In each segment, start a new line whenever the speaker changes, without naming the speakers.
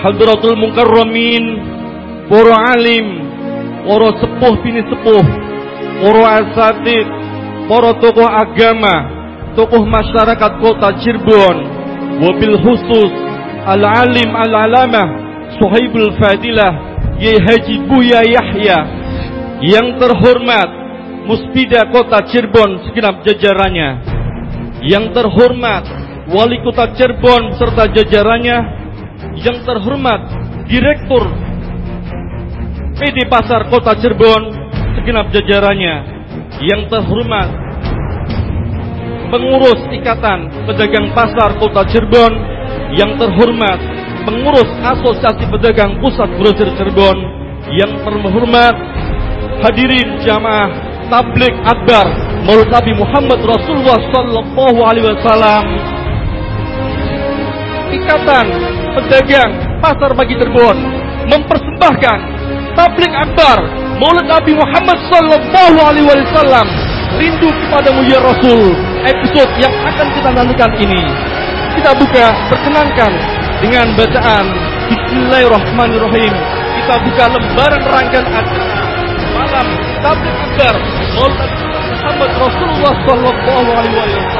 Hadratul Mukarramin, para alim, para sepuh bini sepuh, para asatid, para tokoh agama, tokoh masyarakat kota Cirebon, wabil khusus al-alim al-alamah Suhaibul Fadilah Yai Haji Buya Yahya yang terhormat Muspida Kota Cirebon segenap jajarannya. Yang terhormat Wali Kota Cirebon serta jajarannya yang terhormat Direktur PD Pasar Kota Cirebon segenap jajarannya yang terhormat pengurus Ikatan Pedagang Pasar Kota Cirebon yang terhormat pengurus Asosiasi Pedagang Pusat Grosir Cirebon yang terhormat hadirin jamaah tablik akbar Maulid Nabi Muhammad Rasulullah sallallahu alaihi wasallam Ikatan Pedagang Pasar Pagi Cirebon mempersembahkan tablik akbar Maulid Nabi Muhammad sallallahu alaihi wasallam. Rindu kepadamu ya Rasul episode yang akan kita nantikan ini. Kita buka perkenankan dengan bacaan Bismillahirrahmanirrahim. Kita buka lembaran rangkaian acara malam tablik akbar Maulid Muhammad Rasulullah sallallahu alaihi wasallam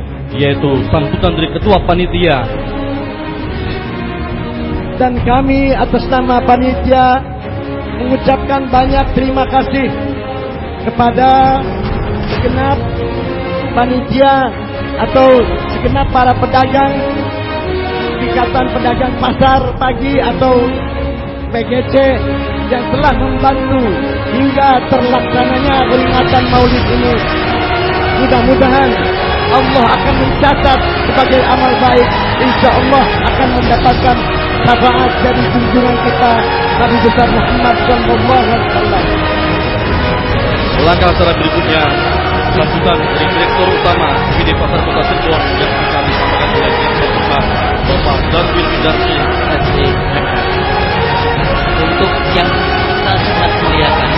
yaitu sambutan dari ketua panitia
dan kami atas nama panitia mengucapkan banyak terima kasih kepada segenap panitia atau segenap para pedagang Ikatan Pedagang Pasar Pagi atau PGC yang telah membantu hingga terlaksananya peringatan Maulid ini. Mudah-mudahan Allah akan mencatat sebagai amal baik. Insya Allah akan mendapatkan syafaat dari junjungan kita Nabi besar Muhammad Sallallahu Alaihi Wasallam.
Langkah acara berikutnya sambutan dari Direktur Utama PD Pasar Kota Cirebon yang akan disampaikan oleh Yang Terhormat Bapak Darwin Widarsi
untuk yang kita sangat muliakan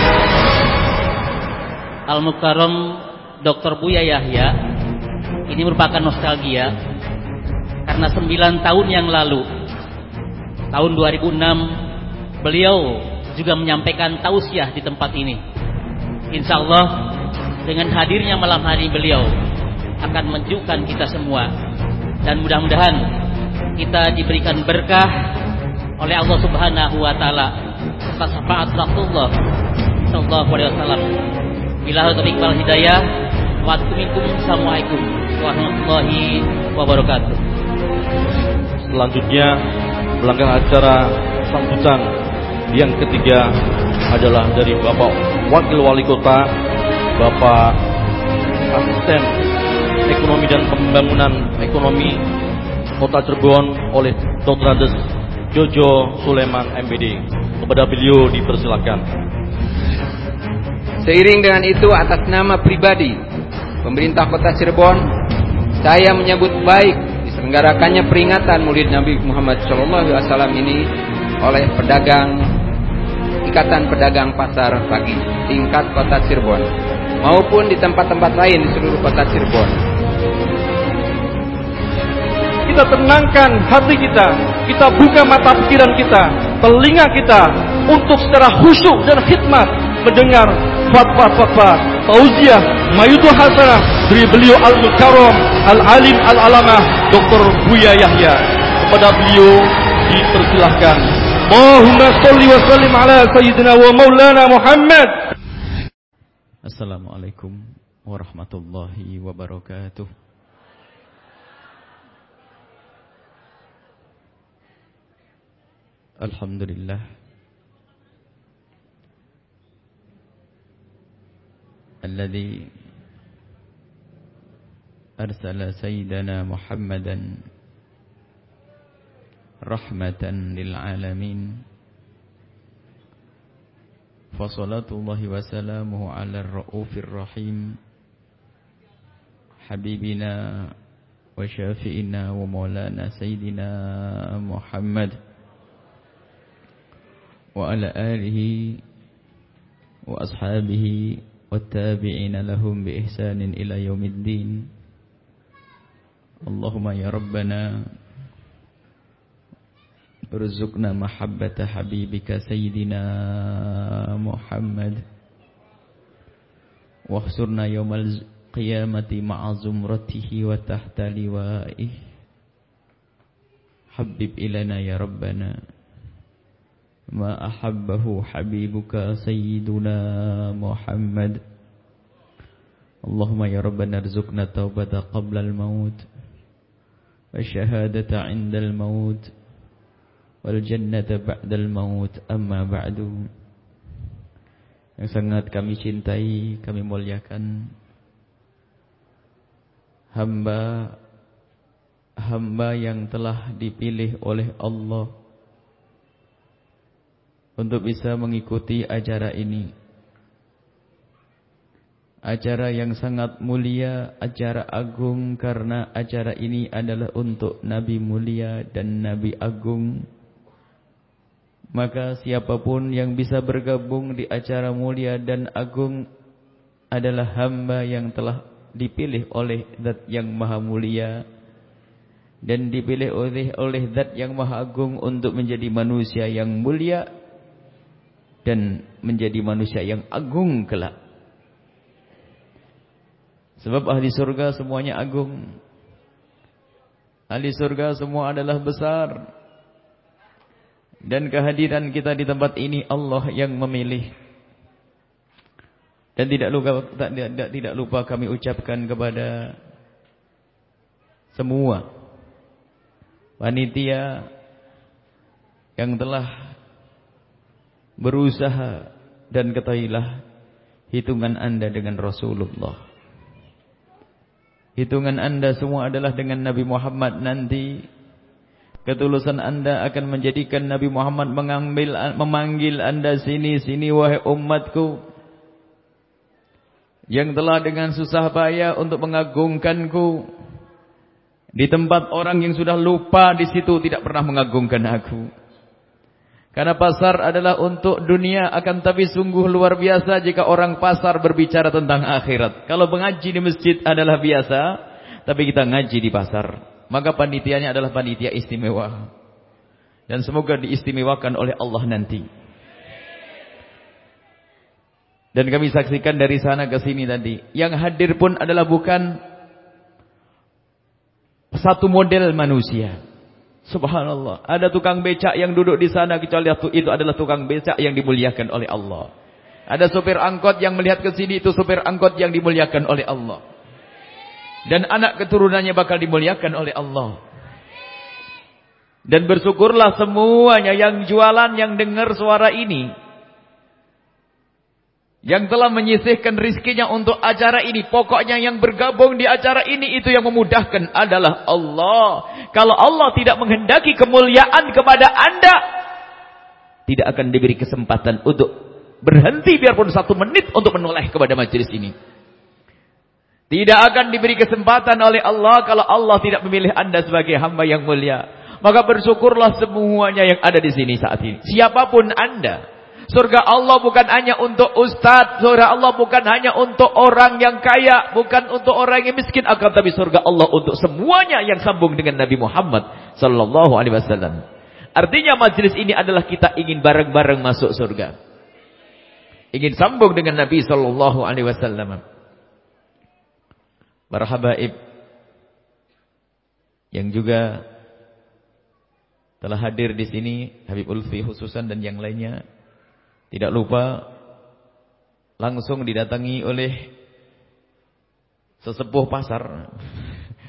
Al Mukarram Dr. Buya Yahya ini merupakan nostalgia karena 9 tahun yang lalu tahun 2006 beliau juga menyampaikan tausiah di tempat ini. Insya Allah dengan hadirnya malam hari beliau akan menunjukkan kita semua. Dan mudah-mudahan kita diberikan berkah oleh Allah Subhanahu wa taala. Serta syafaat Rasulullah sallallahu alaihi wasallam. Bila taufiq wal hidayah. Wa minkum assalamualaikum warahmatullahi wabarakatuh.
Selanjutnya melangkah acara sambutan yang ketiga adalah dari Bapak Wakil Wali Kota Bapak Asisten Ekonomi dan Pembangunan Ekonomi Kota Cirebon oleh Dr. Andes Jojo Suleman MBD. Kepada beliau dipersilakan.
Seiring dengan itu atas nama pribadi pemerintah Kota Cirebon, saya menyambut baik diselenggarakannya peringatan Maulid Nabi Muhammad SAW ini oleh pedagang Ikatan Pedagang Pasar Pagi tingkat Kota Cirebon maupun di tempat-tempat lain di seluruh Kota Cirebon.
Kita tenangkan hati kita, kita buka mata pikiran kita, telinga kita untuk secara khusyuk dan khidmat mendengar fatwa-fatwa tausiah mayudu hasanah dari beliau al-mukarram al-alim al-alamah Dr. Buya Yahya. Kepada beliau dipersilahkan. Allahumma salli wa sallim ala sayyidina wa maulana Muhammad.
Assalamualaikum warahmatullahi wabarakatuh. Alhamdulillah الذي أرسل سيدنا محمدا رحمة للعالمين. فصلاة الله وسلامه على الرؤوف الرحيم. حبيبنا وشافئنا ومولانا سيدنا محمد وعلى آله وأصحابه والتابعين لهم بإحسان إلى يوم الدين. اللهم يا ربنا ارزقنا محبة حبيبك سيدنا محمد. واخسرنا يوم القيامة مع زمرته وتحت لوائه. حبب إلينا يا ربنا ما أحبه حبيبك سيدنا محمد اللهم يا ربنا ارزقنا التوبة قبل الموت والشهادة عند الموت والجنة بعد الموت أما بعد yang sangat kami cintai, kami muliakan hamba hamba yang telah dipilih oleh Allah untuk bisa mengikuti acara ini. Acara yang sangat mulia, acara agung karena acara ini adalah untuk Nabi mulia dan Nabi agung. Maka siapa pun yang bisa bergabung di acara mulia dan agung adalah hamba yang telah dipilih oleh Zat yang Maha Mulia dan dipilih oleh oleh Zat yang Maha Agung untuk menjadi manusia yang mulia dan menjadi manusia yang agung kelak. Sebab ahli surga semuanya agung. Ahli surga semua adalah besar. Dan kehadiran kita di tempat ini Allah yang memilih. Dan tidak lupa tidak, tidak lupa kami ucapkan kepada semua panitia yang telah berusaha dan ketahuilah hitungan anda dengan Rasulullah. Hitungan anda semua adalah dengan Nabi Muhammad nanti. Ketulusan anda akan menjadikan Nabi Muhammad mengambil, memanggil anda sini, sini wahai umatku. Yang telah dengan susah payah untuk mengagungkanku. Di tempat orang yang sudah lupa di situ tidak pernah mengagungkan aku. Karena pasar adalah untuk dunia akan tapi sungguh luar biasa jika orang pasar berbicara tentang akhirat. Kalau mengaji di masjid adalah biasa, tapi kita ngaji di pasar. Maka panitianya adalah panitia istimewa. Dan semoga diistimewakan oleh Allah nanti. Dan kami saksikan dari sana ke sini tadi. Yang hadir pun adalah bukan satu model manusia. Subhanallah. Ada tukang becak yang duduk di sana kecuali itu adalah tukang becak yang dimuliakan oleh Allah. Ada sopir angkot yang melihat ke sini itu sopir angkot yang dimuliakan oleh Allah. Dan anak keturunannya bakal dimuliakan oleh Allah. Dan bersyukurlah semuanya yang jualan yang dengar suara ini yang telah menyisihkan rizkinya untuk acara ini. Pokoknya yang bergabung di acara ini itu yang memudahkan adalah Allah. Kalau Allah tidak menghendaki kemuliaan kepada anda, tidak akan diberi kesempatan untuk berhenti biarpun satu menit untuk menoleh kepada majelis ini. Tidak akan diberi kesempatan oleh Allah kalau Allah tidak memilih anda sebagai hamba yang mulia. Maka bersyukurlah semuanya yang ada di sini saat ini. Siapa pun anda. Surga Allah bukan hanya untuk ustaz, surga Allah bukan hanya untuk orang yang kaya, bukan untuk orang yang miskin, akan tapi surga Allah untuk semuanya yang sambung dengan Nabi Muhammad sallallahu alaihi wasallam. Artinya majlis ini adalah kita ingin bareng-bareng masuk surga. Ingin sambung dengan Nabi sallallahu alaihi wasallam. Para habaib yang juga telah hadir di sini Habib Ulfi khususan dan yang lainnya tidak lupa langsung didatangi oleh sesepuh pasar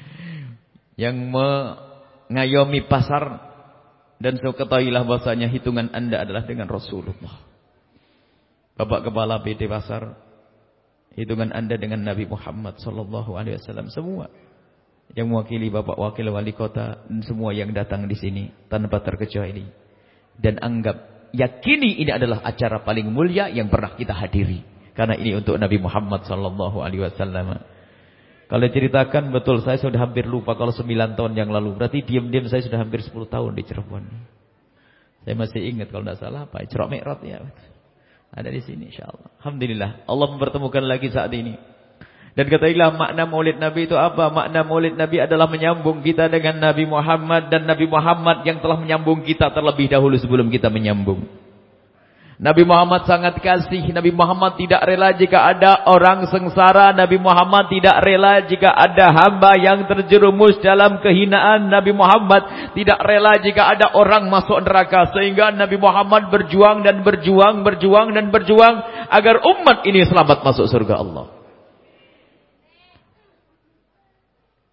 yang mengayomi pasar dan so ketahuilah bahasanya hitungan anda adalah dengan Rasulullah. Bapak Kepala PT Pasar, hitungan anda dengan Nabi Muhammad Sallallahu Alaihi Wasallam semua. yang mewakili Bapak Wakil Wali Kota dan semua yang datang di sini tanpa terkecuali. Dan anggap yakini ini adalah acara paling mulia yang pernah kita hadiri. Karena ini untuk Nabi Muhammad sallallahu alaihi wasallam. Kalau ceritakan betul saya sudah hampir lupa kalau 9 tahun yang lalu. Berarti diam-diam saya sudah hampir 10 tahun di Cirebon. Saya masih ingat kalau tidak salah apa? Cerok Mi'raj ya. Ada di sini insyaallah. Alhamdulillah Allah mempertemukan lagi saat ini. Dan katailah makna maulid Nabi itu apa? Makna maulid Nabi adalah menyambung kita dengan Nabi Muhammad dan Nabi Muhammad yang telah menyambung kita terlebih dahulu sebelum kita menyambung. Nabi Muhammad sangat kasih. Nabi Muhammad tidak rela jika ada orang sengsara. Nabi Muhammad tidak rela jika ada hamba yang terjerumus dalam kehinaan. Nabi Muhammad tidak rela jika ada orang masuk neraka. Sehingga Nabi Muhammad berjuang dan berjuang, berjuang dan berjuang. Agar umat ini selamat masuk surga Allah.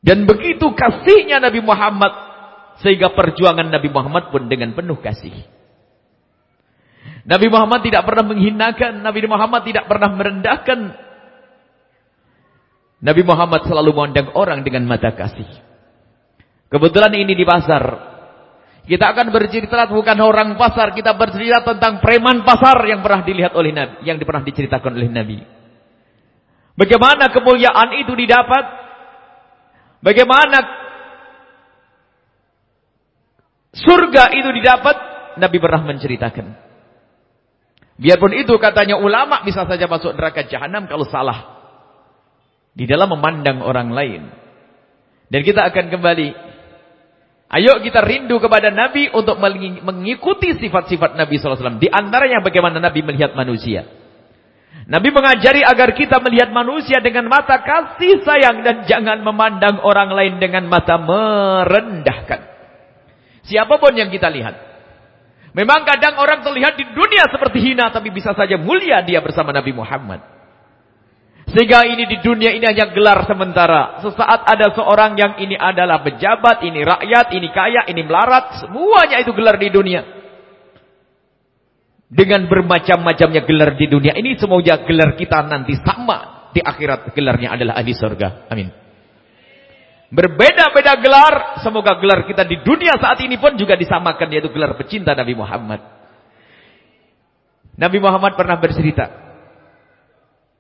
Dan begitu kasihnya Nabi Muhammad. Sehingga perjuangan Nabi Muhammad pun dengan penuh kasih. Nabi Muhammad tidak pernah menghinakan. Nabi Muhammad tidak pernah merendahkan. Nabi Muhammad selalu memandang orang dengan mata kasih. Kebetulan ini di pasar. Kita akan bercerita bukan orang pasar. Kita bercerita tentang preman pasar yang pernah dilihat oleh Nabi. Yang pernah diceritakan oleh Nabi. Bagaimana kemuliaan itu didapat? Bagaimana surga itu didapat? Nabi pernah menceritakan. Biarpun itu katanya ulama bisa saja masuk neraka jahanam kalau salah. Di dalam memandang orang lain. Dan kita akan kembali. Ayo kita rindu kepada Nabi untuk mengikuti sifat-sifat Nabi SAW. Di antaranya bagaimana Nabi melihat manusia. Nabi mengajari agar kita melihat manusia dengan mata kasih sayang. Dan jangan memandang orang lain dengan mata merendahkan. Siapa pun yang kita lihat. Memang kadang orang terlihat di dunia seperti hina, tapi bisa saja mulia dia bersama Nabi Muhammad. Sehingga ini di dunia ini hanya gelar sementara. Sesaat ada seorang yang ini adalah pejabat, ini rakyat, ini kaya, ini melarat. Semuanya itu gelar di dunia. Dengan bermacam-macamnya gelar di dunia ini, semoga gelar kita nanti sama. Di akhirat gelarnya adalah ahli surga. Amin. Berbeda-beda gelar. Semoga gelar kita di dunia saat ini pun juga disamakan. Yaitu gelar pecinta Nabi Muhammad. Nabi Muhammad pernah bercerita.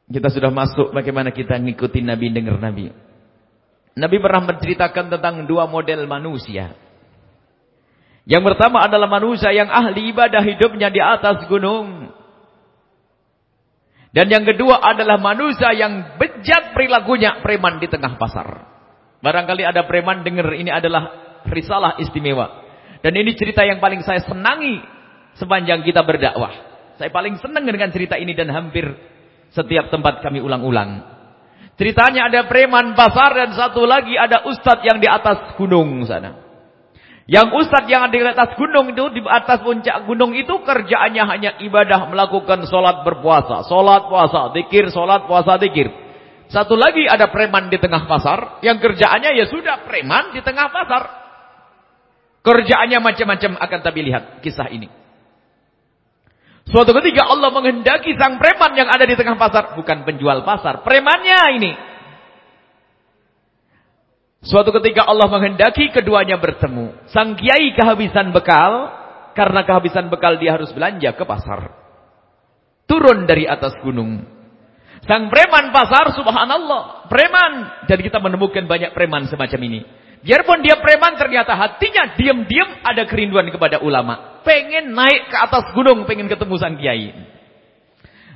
Kita sudah masuk bagaimana kita ngikutin Nabi, dengar Nabi. Nabi pernah menceritakan tentang dua model manusia. Yang pertama adalah manusia yang ahli ibadah hidupnya di atas gunung. Dan yang kedua adalah manusia yang bejat perilakunya preman di tengah pasar. Barangkali ada preman dengar ini adalah risalah istimewa. Dan ini cerita yang paling saya senangi sepanjang kita berdakwah. Saya paling senang dengan cerita ini dan hampir setiap tempat kami ulang-ulang. Ceritanya ada preman pasar dan satu lagi ada ustadz yang di atas gunung sana. Yang ustadz yang ada di atas gunung itu, di atas puncak gunung itu kerjaannya hanya ibadah melakukan sholat berpuasa. Sholat puasa, dikir, sholat puasa, dikir. Satu lagi ada preman di tengah pasar. Yang kerjaannya ya sudah preman di tengah pasar. Kerjaannya macam-macam akan tapi lihat kisah ini. Suatu ketika Allah menghendaki sang preman yang ada di tengah pasar. Bukan penjual pasar. Premannya ini. Suatu ketika Allah menghendaki keduanya bertemu. Sang kiai kehabisan bekal. Karena kehabisan bekal dia harus belanja ke pasar. Turun dari atas gunung. Sang preman pasar, subhanallah. Preman. Dan kita menemukan banyak preman semacam ini. Biarpun dia preman, ternyata hatinya diam-diam ada kerinduan kepada ulama. Pengen naik ke atas gunung, pengen ketemu sang kiai.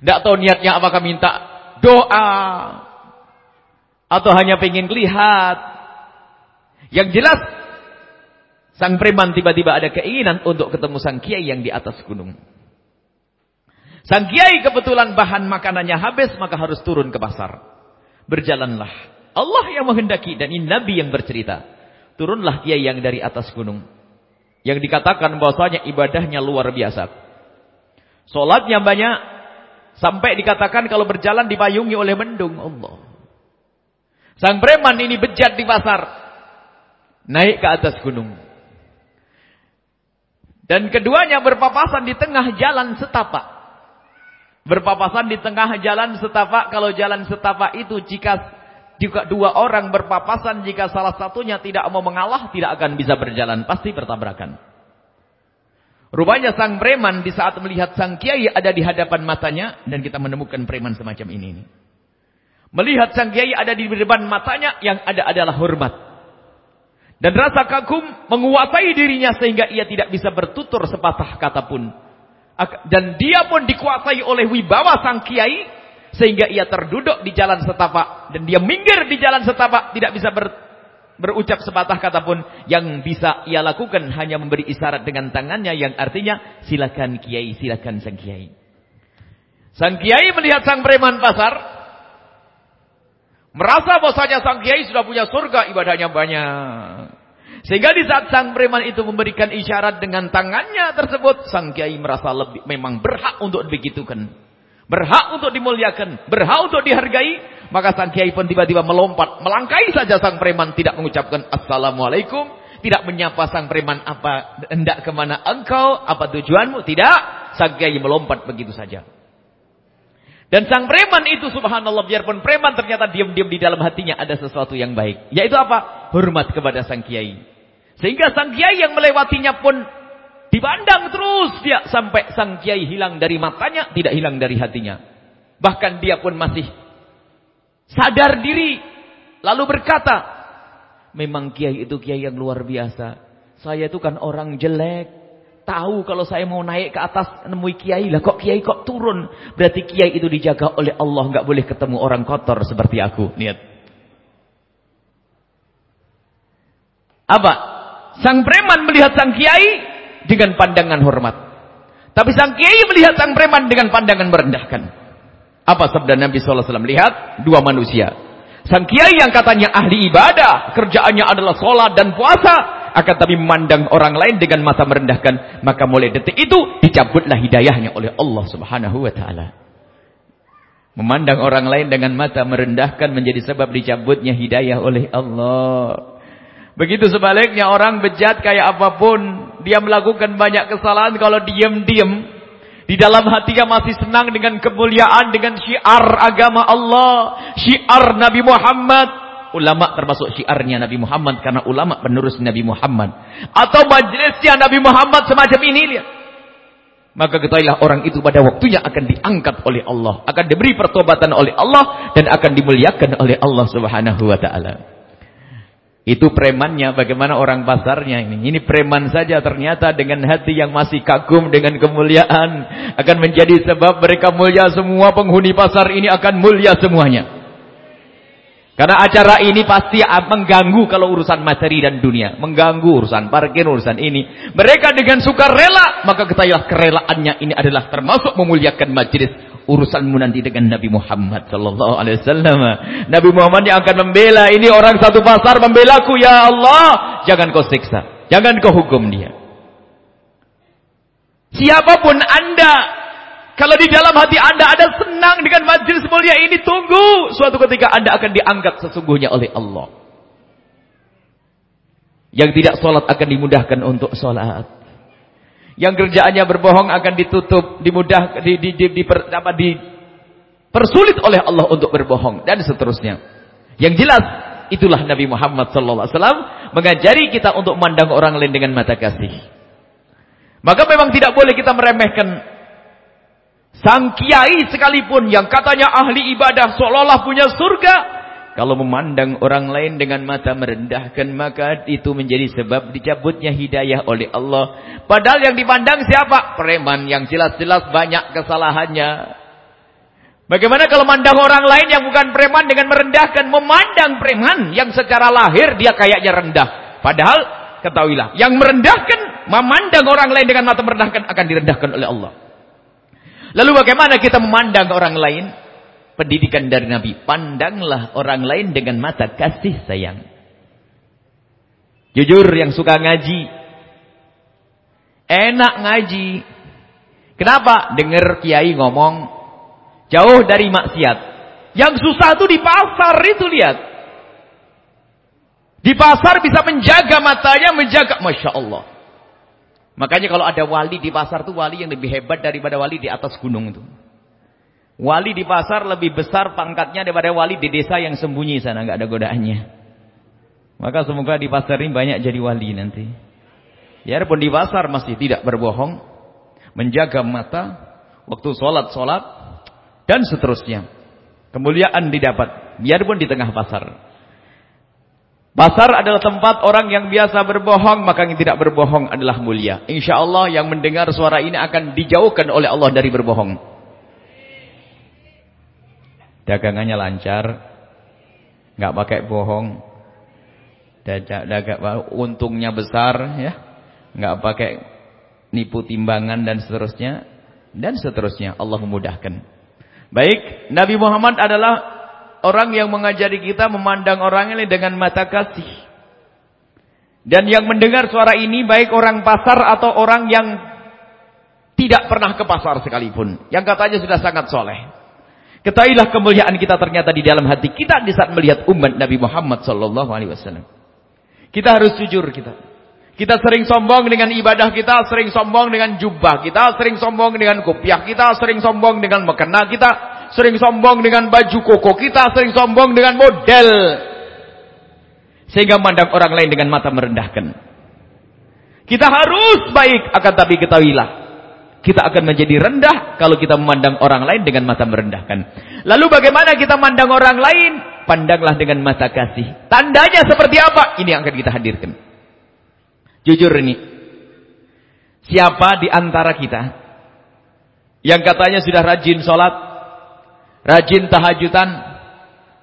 Tidak tahu niatnya apakah minta doa. Atau hanya pengen lihat. Yang jelas, sang preman tiba-tiba ada keinginan untuk ketemu sang kiai yang di atas gunung. Sang kiai kebetulan bahan makanannya habis, maka harus turun ke pasar. Berjalanlah. Allah yang menghendaki dan ini Nabi yang bercerita. Turunlah kiai yang dari atas gunung. Yang dikatakan bahwasanya ibadahnya luar biasa. Solatnya banyak. Sampai dikatakan kalau berjalan dipayungi oleh mendung. Allah. Sang preman ini bejat di pasar. Naik ke atas gunung. Dan keduanya berpapasan di tengah jalan setapak. Berpapasan di tengah jalan setapak. Kalau jalan setapak itu jika Juga dua orang berpapasan jika salah satunya tidak mau mengalah, tidak akan bisa berjalan. Pasti bertabrakan. Rupanya sang preman di saat melihat sang kiai ada di hadapan matanya. Dan kita menemukan preman semacam ini. Melihat sang kiai ada di depan matanya, yang ada adalah hormat. Dan rasa kagum menguasai dirinya sehingga ia tidak bisa bertutur sepatah kata pun. Dan dia pun dikuasai oleh wibawa sang kiai sehingga ia terduduk di jalan setapak. Dan dia minggir di jalan setapak. Tidak bisa ber, berucap sepatah kata pun. Yang bisa ia lakukan hanya memberi isyarat dengan tangannya. Yang artinya silakan kiai, silakan sang kiai. Sang kiai melihat sang preman pasar. Merasa bahwasanya sang kiai sudah punya surga ibadahnya banyak. Sehingga di saat sang preman itu memberikan isyarat dengan tangannya tersebut. Sang kiai merasa lebih memang berhak untuk begitukan berhak untuk dimuliakan, berhak untuk dihargai, maka sang kiai pun tiba-tiba melompat, melangkai saja sang preman tidak mengucapkan assalamualaikum, tidak menyapa sang preman apa hendak ke mana engkau, apa tujuanmu, tidak, sang kiai melompat begitu saja. Dan sang preman itu subhanallah biarpun preman ternyata diam-diam di dalam hatinya ada sesuatu yang baik. Yaitu apa? Hormat kepada sang kiai. Sehingga sang kiai yang melewatinya pun Dipandang terus dia sampai sang kiai hilang dari matanya, tidak hilang dari hatinya. Bahkan dia pun masih sadar diri. Lalu berkata, memang kiai itu kiai yang luar biasa. Saya itu kan orang jelek. Tahu kalau saya mau naik ke atas nemui kiai lah. Kok kiai kok turun? Berarti kiai itu dijaga oleh Allah. nggak boleh ketemu orang kotor seperti aku. Lihat. Apa? Sang preman melihat sang kiai dengan pandangan hormat. Tapi sang kiai melihat sang preman dengan pandangan merendahkan. Apa sabda Nabi SAW? Lihat dua manusia. Sang kiai yang katanya ahli ibadah, kerjaannya adalah sholat dan puasa, akan tapi memandang orang lain dengan mata merendahkan, maka mulai detik itu dicabutlah hidayahnya oleh Allah Subhanahu wa taala. Memandang orang lain dengan mata merendahkan menjadi sebab dicabutnya hidayah oleh Allah. Begitu sebaliknya orang bejat kayak apa pun. Dia melakukan banyak kesalahan kalau diam-diam. Di dalam hatinya masih senang dengan kemuliaan. Dengan syiar agama Allah. Syiar Nabi Muhammad. Ulama termasuk syiarnya Nabi Muhammad. Karena ulama penerus Nabi Muhammad. Atau majlisnya Nabi Muhammad semacam ini. Lihat. Maka ketahuilah orang itu pada waktunya akan diangkat oleh Allah. Akan diberi pertobatan oleh Allah. Dan akan dimuliakan oleh Allah subhanahu wa ta'ala. Itu premannya, bagaimana orang pasarnya ini. Ini preman saja ternyata dengan hati yang masih kagum dengan kemuliaan. Akan menjadi sebab mereka mulia semua penghuni pasar ini akan mulia semuanya. Karena acara ini pasti mengganggu kalau urusan materi dan dunia. Mengganggu urusan parkir, urusan ini. Mereka dengan suka rela, maka ketahuilah kerelaannya ini adalah termasuk memuliakan majlis urusanmu nanti dengan Nabi Muhammad sallallahu alaihi wasallam. Nabi Muhammad yang akan membela ini orang satu pasar membelaku ya Allah, jangan kau siksa, jangan kau hukum dia. Siapa pun Anda kalau di dalam hati Anda ada senang dengan majlis mulia ini, tunggu. Suatu ketika Anda akan diangkat sesungguhnya oleh Allah. Yang tidak sholat akan dimudahkan untuk sholat. Yang kerjaannya berbohong akan ditutup, dimudah, di, di, di, di, per, apa, dipersulit oleh Allah untuk berbohong dan seterusnya. Yang jelas itulah Nabi Muhammad SAW mengajari kita untuk memandang orang lain dengan mata kasih. Maka memang tidak boleh kita meremehkan sang kiai sekalipun yang katanya ahli ibadah seolah-olah punya surga kalau memandang orang lain dengan mata merendahkan maka itu menjadi sebab dicabutnya hidayah oleh Allah. Padahal yang dipandang siapa? Preman yang jelas-jelas banyak kesalahannya. Bagaimana kalau memandang orang lain yang bukan preman dengan merendahkan? Memandang preman yang secara lahir dia kayaknya rendah. Padahal ketahuilah, yang merendahkan, memandang orang lain dengan mata merendahkan akan direndahkan oleh Allah. Lalu bagaimana kita memandang orang lain? pendidikan dari Nabi. Pandanglah orang lain dengan mata kasih sayang. Jujur yang suka ngaji. Enak ngaji. Kenapa? Dengar kiai ngomong. Jauh dari maksiat. Yang susah itu di pasar itu lihat. Di pasar bisa menjaga matanya, menjaga. Masya Allah. Makanya kalau ada wali di pasar itu wali yang lebih hebat daripada wali di atas gunung itu. Wali di pasar lebih besar pangkatnya daripada wali di desa yang sembunyi sana, nggak ada godaannya. Maka semoga di pasar ini banyak jadi wali nanti. Biarpun di pasar masih tidak berbohong, menjaga mata, waktu sholat-sholat, dan seterusnya. Kemuliaan didapat, biarpun di tengah pasar. Pasar adalah tempat orang yang biasa berbohong, maka yang tidak berbohong adalah mulia. Insya Allah yang mendengar suara ini akan dijauhkan oleh Allah dari berbohong. Dagangannya lancar, nggak pakai bohong, dagang untungnya besar, ya nggak pakai nipu timbangan dan seterusnya dan seterusnya Allah memudahkan. Baik, Nabi Muhammad adalah orang yang mengajari kita memandang orang ini dengan mata kasih. Dan yang mendengar suara ini baik orang pasar atau orang yang tidak pernah ke pasar sekalipun, yang katanya sudah sangat soleh. Ketahuilah kemuliaan kita ternyata di dalam hati kita di saat melihat umat Nabi Muhammad sallallahu alaihi wasallam. Kita harus jujur kita. Kita sering sombong dengan ibadah kita, sering sombong dengan jubah kita, sering sombong dengan kopiah kita, sering sombong dengan mekena kita, sering sombong dengan baju koko kita, sering sombong dengan model. Sehingga memandang orang lain dengan mata merendahkan. Kita harus baik, akan tapi ketahuilah. Kita akan menjadi rendah kalau kita memandang orang lain dengan mata merendahkan. Lalu bagaimana kita memandang orang lain? Pandanglah dengan mata kasih. Tandanya seperti apa? Ini yang akan kita hadirkan. Jujur ini. Siapa di antara kita yang katanya sudah rajin sholat, rajin tahajudan,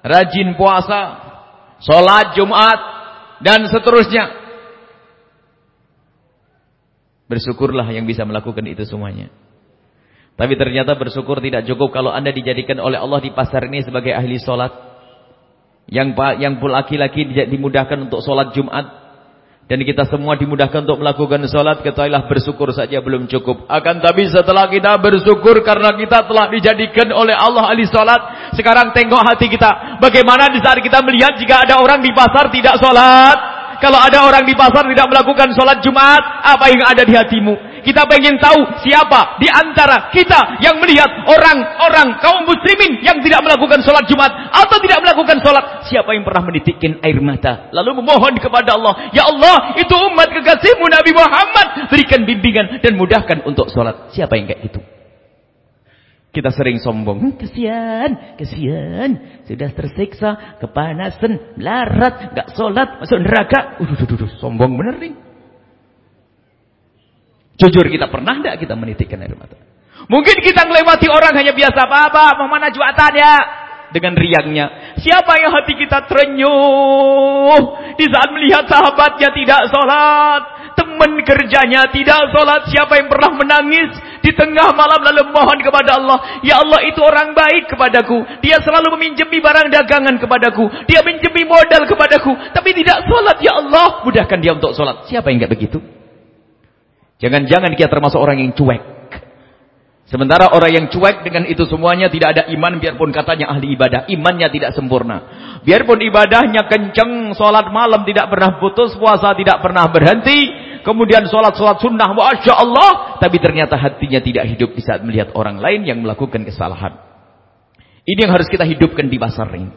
rajin puasa, sholat Jumat, dan seterusnya. Bersyukurlah yang bisa melakukan itu semuanya. Tapi ternyata bersyukur tidak cukup kalau anda dijadikan oleh Allah di pasar ini sebagai ahli sholat. Yang yang laki-laki dimudahkan untuk sholat Jumat. Dan kita semua dimudahkan untuk melakukan sholat. Ketahuilah bersyukur saja belum cukup. Akan tapi setelah kita bersyukur karena kita telah dijadikan oleh Allah ahli sholat. Sekarang tengok hati kita. Bagaimana di saat kita melihat jika ada orang di pasar tidak sholat. Kalau ada orang di pasar tidak melakukan sholat Jumat. Apa yang ada di hatimu? Kita ingin tahu siapa di antara kita yang melihat orang-orang kaum muslimin yang tidak melakukan sholat Jumat atau tidak melakukan sholat. Siapa yang pernah menitikkan air mata. Lalu memohon kepada Allah. Ya Allah, itu umat kekasihmu Nabi Muhammad. Berikan bimbingan dan mudahkan untuk sholat. Siapa yang kayak gitu? Kita sering sombong. Hmm, kesian, kesian. Sudah tersiksa, kepanasan, melarat, gak sholat, masuk neraka. Uh, uh, uh, sombong bener nih. Jujur kita pernah tidak kita menitikkan air mata? Mungkin kita melewati orang hanya biasa, apa mau mana juatan ya? Dengan riangnya. Siapa yang hati kita terenyuh di saat melihat sahabatnya tidak sholat. Teman kerjanya tidak sholat. Siapa yang pernah menangis di tengah malam lalu mohon kepada Allah. Ya Allah itu orang baik kepadaku. Dia selalu meminjami barang dagangan kepadaku. Dia minjemi modal kepadaku. Tapi tidak sholat ya Allah. Mudahkan dia untuk sholat. Siapa yang enggak begitu? Jangan-jangan kita termasuk orang yang cuek. Sementara orang yang cuek dengan itu semuanya tidak ada iman biarpun katanya ahli ibadah. Imannya tidak sempurna. Biarpun ibadahnya kenceng, sholat malam tidak pernah putus, puasa tidak pernah berhenti. Kemudian sholat-sholat sunnah, Masya Allah. Tapi ternyata hatinya tidak hidup di saat melihat orang lain yang melakukan kesalahan. Ini yang harus kita hidupkan di pasar ini.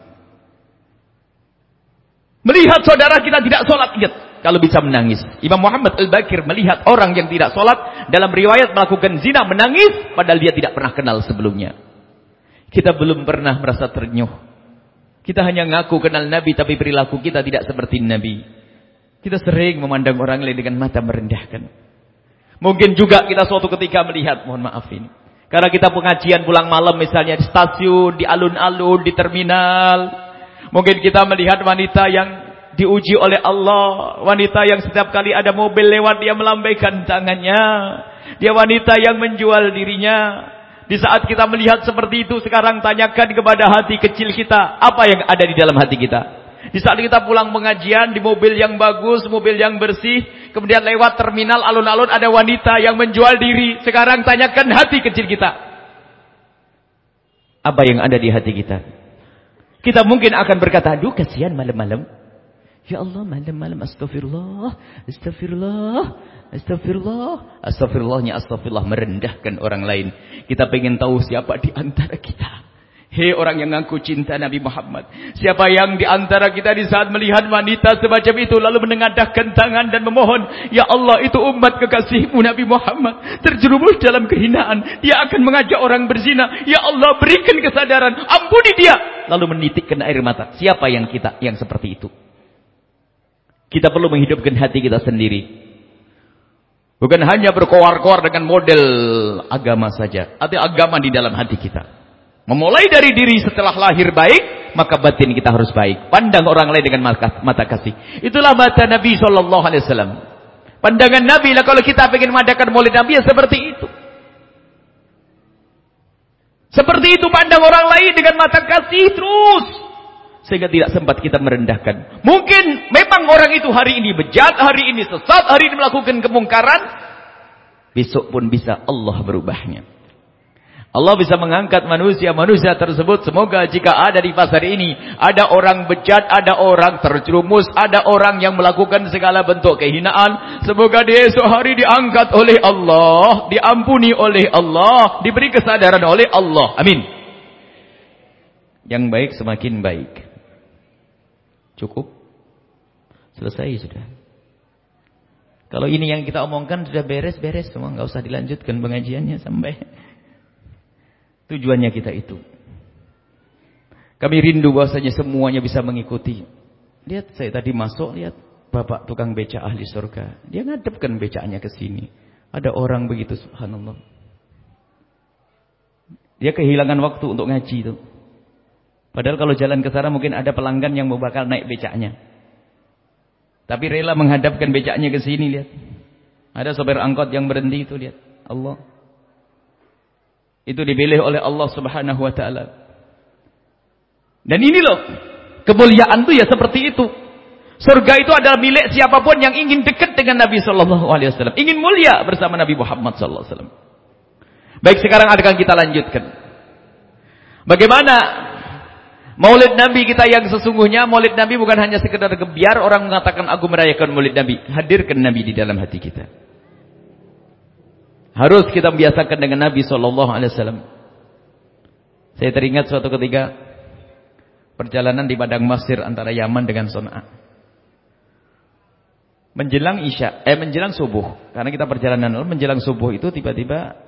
Melihat saudara kita tidak sholat, ingat kalau bisa menangis. Imam Muhammad Al-Bakir melihat orang yang tidak sholat dalam riwayat melakukan zina menangis padahal dia tidak pernah kenal sebelumnya. Kita belum pernah merasa ternyuh. Kita hanya ngaku kenal Nabi tapi perilaku kita tidak seperti Nabi. Kita sering memandang orang lain dengan mata merendahkan. Mungkin juga kita suatu ketika melihat, mohon maaf ini. Karena kita pengajian pulang malam misalnya di stasiun, di alun-alun, di terminal. Mungkin kita melihat wanita yang diuji oleh Allah. Wanita yang setiap kali ada mobil lewat dia melambaikan tangannya. Dia wanita yang menjual dirinya. Di saat kita melihat seperti itu sekarang tanyakan kepada hati kecil kita. Apa yang ada di dalam hati kita. Di saat kita pulang pengajian di mobil yang bagus, mobil yang bersih. Kemudian lewat terminal alun-alun ada wanita yang menjual diri. Sekarang tanyakan hati kecil kita. Apa yang ada di hati kita? Kita mungkin akan berkata, aduh kasihan malam-malam. Ya Allah, malam-malam astagfirullah, astagfirullah, astagfirullah. Astagfirullahnya astagfirullah merendahkan orang lain. Kita pengen tahu siapa di antara kita. Hei orang yang ngaku cinta Nabi Muhammad. Siapa yang di antara kita di saat melihat wanita semacam itu lalu menengadahkan tangan dan memohon. Ya Allah itu umat kekasihmu Nabi Muhammad. Terjerumus dalam kehinaan. Dia akan mengajak orang berzina. Ya Allah berikan kesadaran. Ampuni dia. Lalu menitikkan air mata. Siapa yang kita yang seperti itu? Kita perlu menghidupkan hati kita sendiri. Bukan hanya berkoar-koar dengan model agama saja. Ada agama di dalam hati kita. Memulai dari diri setelah lahir baik, maka batin kita harus baik. Pandang orang lain dengan mata kasih. Itulah mata Nabi Wasallam. Pandangan Nabi lah kalau kita ingin mengadakan maulid Nabi ya seperti itu. Seperti itu pandang orang lain dengan mata kasih terus. Sehingga tidak sempat kita merendahkan. Mungkin memang orang itu hari ini bejat, hari ini sesat, hari ini melakukan kemungkaran. Besok pun bisa Allah berubahnya. Allah bisa mengangkat manusia-manusia tersebut. Semoga jika ada di pasar ini. Ada orang bejat, ada orang terjerumus. Ada orang yang melakukan segala bentuk kehinaan. Semoga di esok hari diangkat oleh Allah. Diampuni oleh Allah. Diberi kesadaran oleh Allah. Amin. Yang baik semakin baik. Cukup? Selesai sudah. Kalau ini yang kita omongkan sudah beres-beres semua. nggak usah dilanjutkan pengajiannya sampai... Tujuannya kita itu. Kami rindu bahwasanya semuanya bisa mengikuti. Lihat saya tadi masuk, lihat bapak tukang beca ahli surga. Dia ngadepkan becanya ke sini. Ada orang begitu subhanallah. Dia kehilangan waktu untuk ngaji itu. Padahal kalau jalan ke sana mungkin ada pelanggan yang mau bakal naik becaknya. Tapi rela menghadapkan becaknya ke sini lihat. Ada sopir angkot yang berhenti itu lihat. Allah. Itu dipilih oleh Allah Subhanahu wa taala. Dan ini loh, kemuliaan itu ya seperti itu. Surga itu adalah milik siapa pun yang ingin dekat dengan Nabi sallallahu alaihi wasallam, ingin mulia bersama Nabi Muhammad sallallahu alaihi wasallam. Baik, sekarang akan kita lanjutkan. Bagaimana Maulid Nabi kita yang sesungguhnya, Maulid Nabi bukan hanya sekedar gebiar orang mengatakan aku merayakan Maulid Nabi. Hadirkan Nabi di dalam hati kita. Harus kita membiasakan dengan Nabi Shallallahu Alaihi Wasallam. Saya teringat suatu ketika perjalanan di padang Mesir antara Yaman dengan Son'a. Menjelang Isya, eh menjelang subuh, karena kita perjalanan menjelang subuh itu tiba-tiba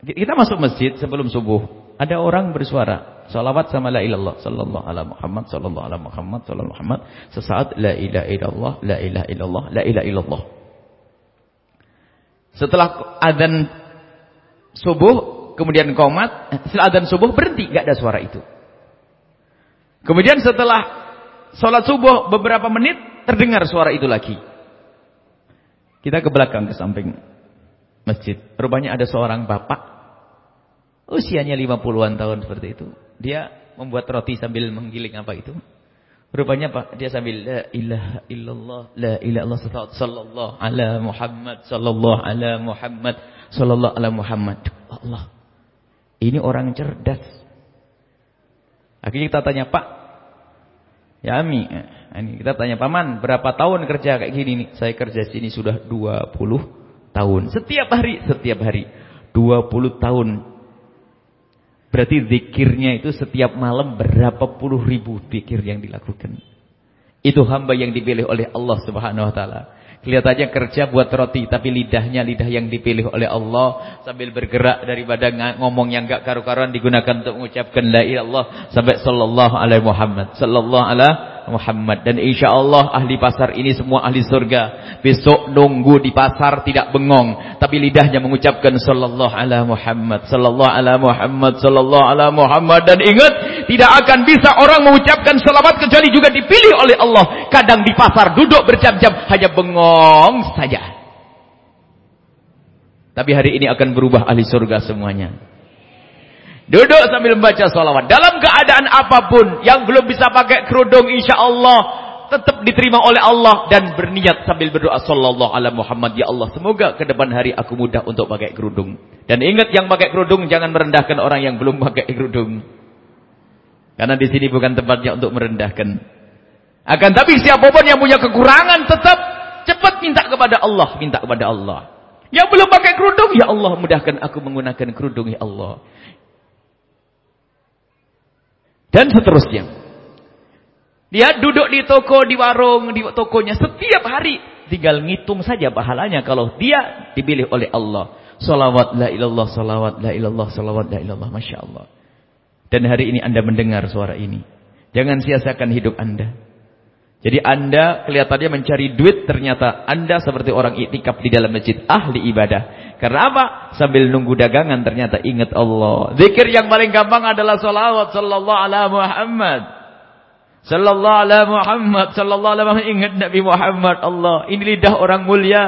kita masuk masjid sebelum subuh, ada orang bersuara, salawat sama la ilallah sallallahu ala Muhammad sallallahu ala Muhammad sallallahu Muhammad, sesaat la ilaha illallah, la ilaha illallah, la ilaha illallah. Setelah adzan subuh, kemudian komat, setelah adzan subuh berhenti, nggak ada suara itu. Kemudian setelah sholat subuh beberapa menit, terdengar suara itu lagi. Kita ke belakang, ke samping masjid. Rupanya ada seorang bapak, usianya 50-an tahun seperti itu. Dia membuat roti sambil menggiling apa itu. Rupanya Pak, dia sambil la ilaha illallah, la ilaha illallah sallallahu ala Muhammad, sallallahu ala Muhammad, sallallahu ala Muhammad. Allah. Ini orang cerdas. Akhirnya kita tanya, "Pak, ya Ami, ini kita tanya, "Paman, berapa tahun kerja kayak gini nih?" Saya kerja sini sudah 20 tahun. Setiap hari, setiap hari. 20 tahun Berarti zikirnya itu setiap malam berapa puluh ribu zikir yang dilakukan. Itu hamba yang dipilih oleh Allah Subhanahu wa taala. Kelihatannya kerja buat roti tapi lidahnya lidah yang dipilih oleh Allah sambil bergerak daripada ngomong yang enggak karu-karuan digunakan untuk mengucapkan la ilaha sampai sallallahu alaihi Muhammad sallallahu alaihi Muhammad. Dan insya Allah ahli pasar ini semua ahli surga. Besok nunggu di pasar tidak bengong. Tapi lidahnya mengucapkan sallallahu ala Muhammad sallallahu ala Muhammad sallallahu ala Muhammad. Dan ingat tidak akan bisa orang mengucapkan selamat kecuali juga dipilih oleh Allah. Kadang di pasar duduk berjam-jam hanya bengong saja. Tapi hari ini akan berubah ahli surga semuanya Duduk sambil membaca salawat. Dalam keadaan apa pun yang belum bisa pakai kerudung insya Allah tetap diterima oleh Allah dan berniat sambil berdoa sallallahu ala Muhammad ya Allah semoga ke depan hari aku mudah untuk pakai kerudung. Dan ingat yang pakai kerudung jangan merendahkan orang yang belum pakai kerudung. Karena di sini bukan tempatnya untuk merendahkan. Akan tapi siapa pun yang punya kekurangan tetap cepat minta kepada Allah, minta kepada Allah. Yang belum pakai kerudung, ya Allah mudahkan aku menggunakan kerudung ya Allah. Dan seterusnya. Dia duduk di toko, di warung, di tokonya setiap hari. Tinggal ngitung saja pahalanya kalau dia dipilih oleh Allah. Salawat la ilallah, salawat la ilallah, salawat la ilallah. Masya Allah. Dan hari ini anda mendengar suara ini. Jangan sia-siakan hidup anda. Jadi anda kelihatannya mencari duit, ternyata anda seperti orang iktikaf di dalam masjid, ahli ibadah. Karena apa? Sambil nunggu dagangan ternyata ingat Allah. Zikir yang paling gampang adalah salawat sallallahu ala Muhammad. Sallallahu ala Muhammad, sallallahu ala Muhammad. Ingat Nabi Muhammad Allah. Ini lidah orang mulia.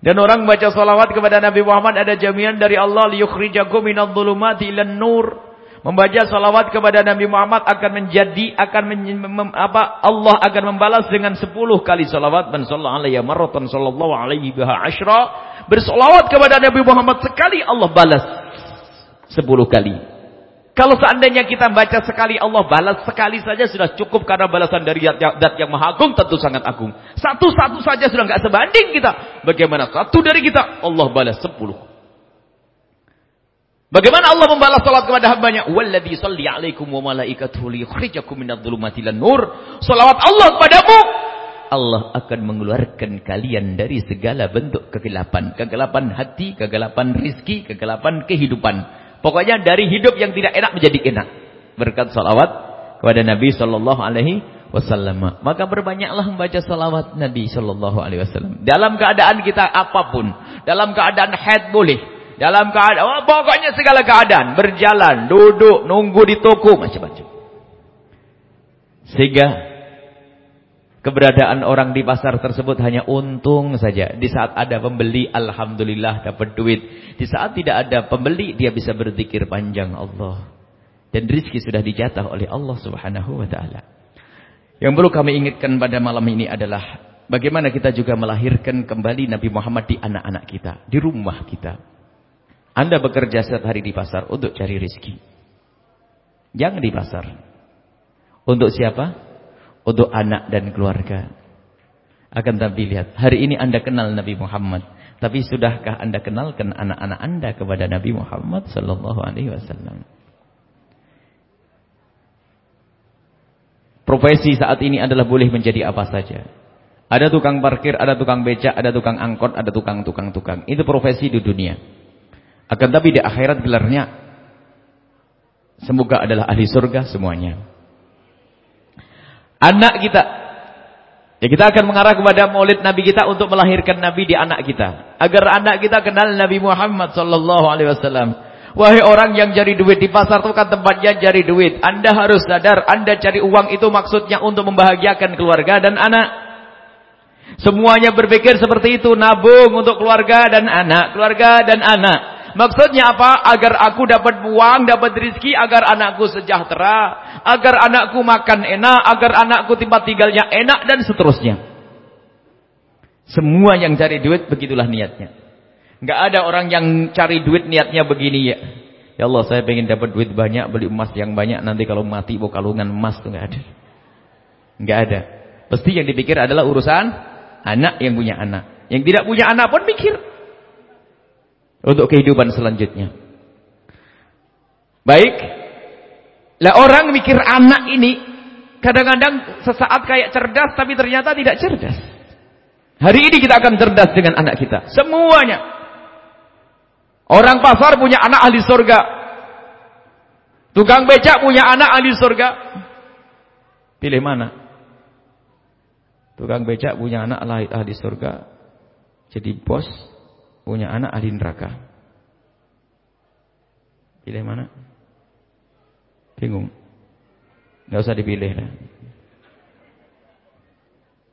Dan orang baca salawat kepada Nabi Muhammad ada jaminan dari Allah liyukhrijakum minadh dhulumati ilan nur. Membaca salawat kepada Nabi Muhammad akan menjadi akan men, mem, apa Allah akan membalas dengan 10 kali salawat man sallallahu alaihi marratan sallallahu alaihi biha bersalawat kepada Nabi Muhammad sekali Allah balas 10 kali kalau seandainya kita baca sekali Allah balas sekali saja sudah cukup karena balasan dari zat yang maha agung tentu sangat agung satu-satu saja sudah enggak sebanding kita bagaimana satu dari kita Allah balas 10 Bagaimana Allah membalas salat kepada hambanya? Walladzi salli alaikum wa malaikatuhu liyukhrijakum minadh-dhulumati nur. Salawat Allah kepadamu. Allah akan mengeluarkan kalian dari segala bentuk kegelapan. Kegelapan hati, kegelapan rizki, kegelapan kehidupan. Pokoknya dari hidup yang tidak enak menjadi enak. Berkat salawat kepada Nabi sallallahu alaihi wasallam. Maka berbanyaklah membaca salawat Nabi sallallahu alaihi wasallam. Dalam keadaan kita apa pun, dalam keadaan haid boleh, dalam keadaan, oh, pokoknya segala keadaan. Berjalan, duduk, nunggu di toko, macam-macam. Sehingga keberadaan orang di pasar tersebut hanya untung saja. Di saat ada pembeli, Alhamdulillah dapat duit. Di saat tidak ada pembeli, dia bisa berzikir panjang Allah. Dan rizki sudah dijatah oleh Allah subhanahu wa ta'ala. Yang perlu kami ingatkan pada malam ini adalah bagaimana kita juga melahirkan kembali Nabi Muhammad di anak-anak kita, di rumah kita. Anda bekerja setiap hari di pasar untuk cari rezeki. Jangan di pasar. Untuk siapa? Untuk anak dan keluarga. Akan tapi lihat, hari ini Anda kenal Nabi Muhammad. Tapi sudahkah Anda kenalkan anak-anak Anda kepada Nabi Muhammad sallallahu alaihi wasallam? Profesi saat ini adalah boleh menjadi apa saja. Ada tukang parkir, ada tukang becak, ada tukang angkot, ada tukang-tukang-tukang. Itu profesi di dunia. Akan tapi di akhirat gelarnya semoga adalah ahli surga semuanya. Anak kita Ya kita akan mengarah kepada maulid Nabi kita untuk melahirkan Nabi di anak kita. Agar anak kita kenal Nabi Muhammad wasallam. Wahai orang yang cari duit di pasar itu kan tempatnya cari duit. Anda harus sadar, Anda cari uang itu maksudnya untuk membahagiakan keluarga dan anak. Semuanya berpikir seperti itu, nabung untuk keluarga dan anak, keluarga dan anak. Maksudnya apa? Agar aku dapat uang, dapat rezeki, agar anakku sejahtera, agar anakku makan enak, agar anakku tempat tinggalnya enak dan seterusnya. Semua yang cari duit begitulah niatnya. Enggak ada orang yang cari duit niatnya begini ya. Ya Allah, saya pengen dapat duit banyak, beli emas yang banyak, nanti kalau mati bawa kalungan emas tuh enggak ada. Enggak ada. Pasti yang dipikir adalah urusan anak yang punya anak. Yang tidak punya anak pun mikir untuk kehidupan selanjutnya. Baik. Lah orang mikir anak ini kadang-kadang sesaat kayak cerdas tapi ternyata tidak cerdas. Hari ini kita akan cerdas dengan anak kita. Semuanya. Orang pasar punya anak ahli surga. Tukang becak punya anak ahli surga. Pilih mana? Tukang becak punya anak ahli surga. Jadi bos punya anak ahli neraka. Pilih mana? Bingung. Enggak usah dipilih lah.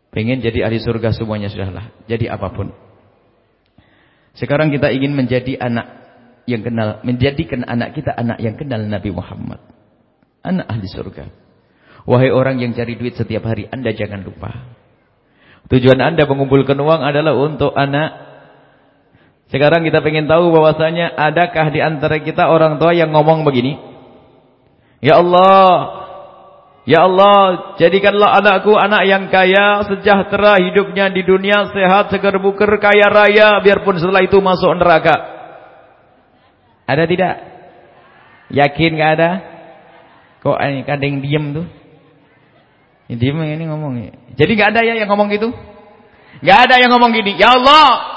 Pengen jadi ahli surga semuanya sudahlah. Jadi apa pun. Sekarang kita ingin menjadi anak yang kenal, menjadikan anak kita anak yang kenal Nabi Muhammad. Anak ahli surga. Wahai orang yang cari duit setiap hari, Anda jangan lupa. Tujuan Anda mengumpulkan uang adalah untuk anak sekarang kita ingin tahu bahwasanya adakah di antara kita orang tua yang ngomong begini? Ya Allah, Ya Allah, jadikanlah anakku anak yang kaya, sejahtera hidupnya di dunia, sehat, seger buker, kaya raya, biarpun setelah itu masuk neraka. Ada tidak? Yakin gak ada? Kok ini kadang diem tuh? Ini diem ini ngomong. Jadi gak ada ya yang ngomong gitu? Gak ada yang ngomong gini. Ya Allah,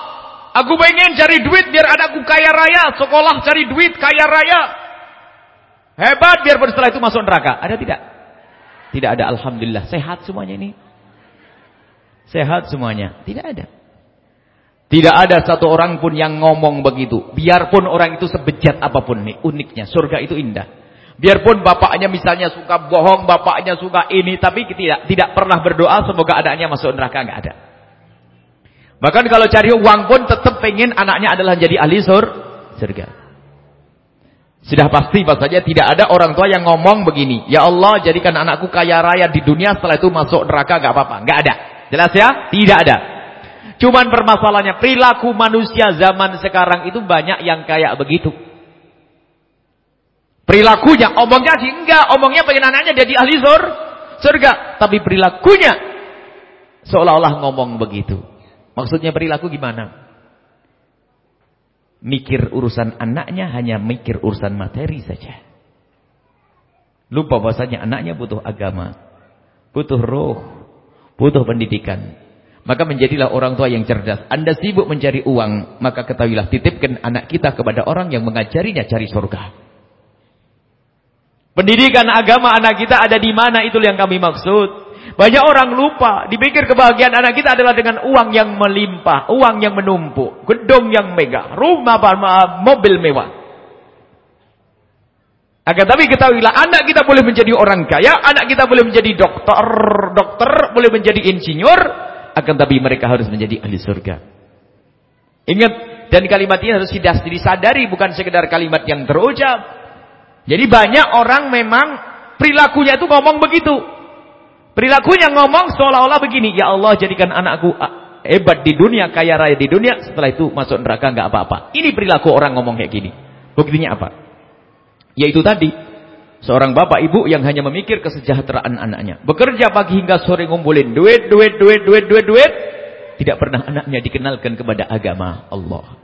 aku pengen cari duit biar anakku kaya raya, sekolah cari duit kaya raya. Hebat biarpun setelah itu masuk neraka. Ada tidak? Tidak ada alhamdulillah. Sehat semuanya ini. Sehat semuanya. Tidak ada. Tidak ada satu orang pun yang ngomong begitu. Biarpun orang itu sebejat apa pun nih. Uniknya. Surga itu indah. Biarpun bapaknya misalnya suka bohong. Bapaknya suka ini. Tapi tidak tidak pernah berdoa. Semoga adanya masuk neraka. Enggak ada. Bahkan kalau cari uang pun tetap pengen anaknya adalah jadi ahli sur, surga. Sudah pasti saja tidak ada orang tua yang ngomong begini. Ya Allah jadikan anakku kaya raya di dunia setelah itu masuk neraka gak apa-apa. Gak ada. Jelas ya? Tidak ada. Cuman permasalahannya perilaku manusia zaman sekarang itu banyak yang kayak begitu. Perilakunya, omongnya sih enggak. Omongnya pengen anaknya jadi ahli sur, surga. Tapi perilakunya seolah-olah ngomong begitu. Maksudnya perilaku gimana? mikir urusan anaknya hanya mikir urusan materi saja. Lupa bahasanya anaknya butuh agama, butuh roh, butuh pendidikan. Maka menjadilah orang tua yang cerdas. Anda sibuk mencari uang, maka ketahuilah titipkan anak kita kepada orang yang mengajarinya cari surga. Pendidikan agama anak kita ada di mana itu yang kami maksud. Banyak orang lupa, dipikir kebahagiaan anak kita adalah dengan uang yang melimpah, uang yang menumpuk, gedung yang megah, rumah mobil mewah. Agar tapi ketahuilah, anak kita boleh menjadi orang kaya, anak kita boleh menjadi dokter, dokter, boleh menjadi insinyur, akan tapi mereka harus menjadi ahli surga. Ingat, dan kalimat ini harus disadari, bukan sekedar kalimat yang terucap. Jadi banyak orang memang perilakunya itu ngomong begitu. Perilakunya ngomong seolah-olah begini, ya Allah jadikan anakku ah, hebat di dunia, kaya raya di dunia, setelah itu masuk neraka nggak apa-apa. Ini perilaku orang ngomong kayak gini. Buktinya apa? Yaitu tadi, seorang bapak ibu yang hanya memikir kesejahteraan anaknya. Bekerja pagi hingga sore ngumpulin duit, duit, duit, duit, duit, duit. Tidak pernah anaknya dikenalkan kepada agama Allah.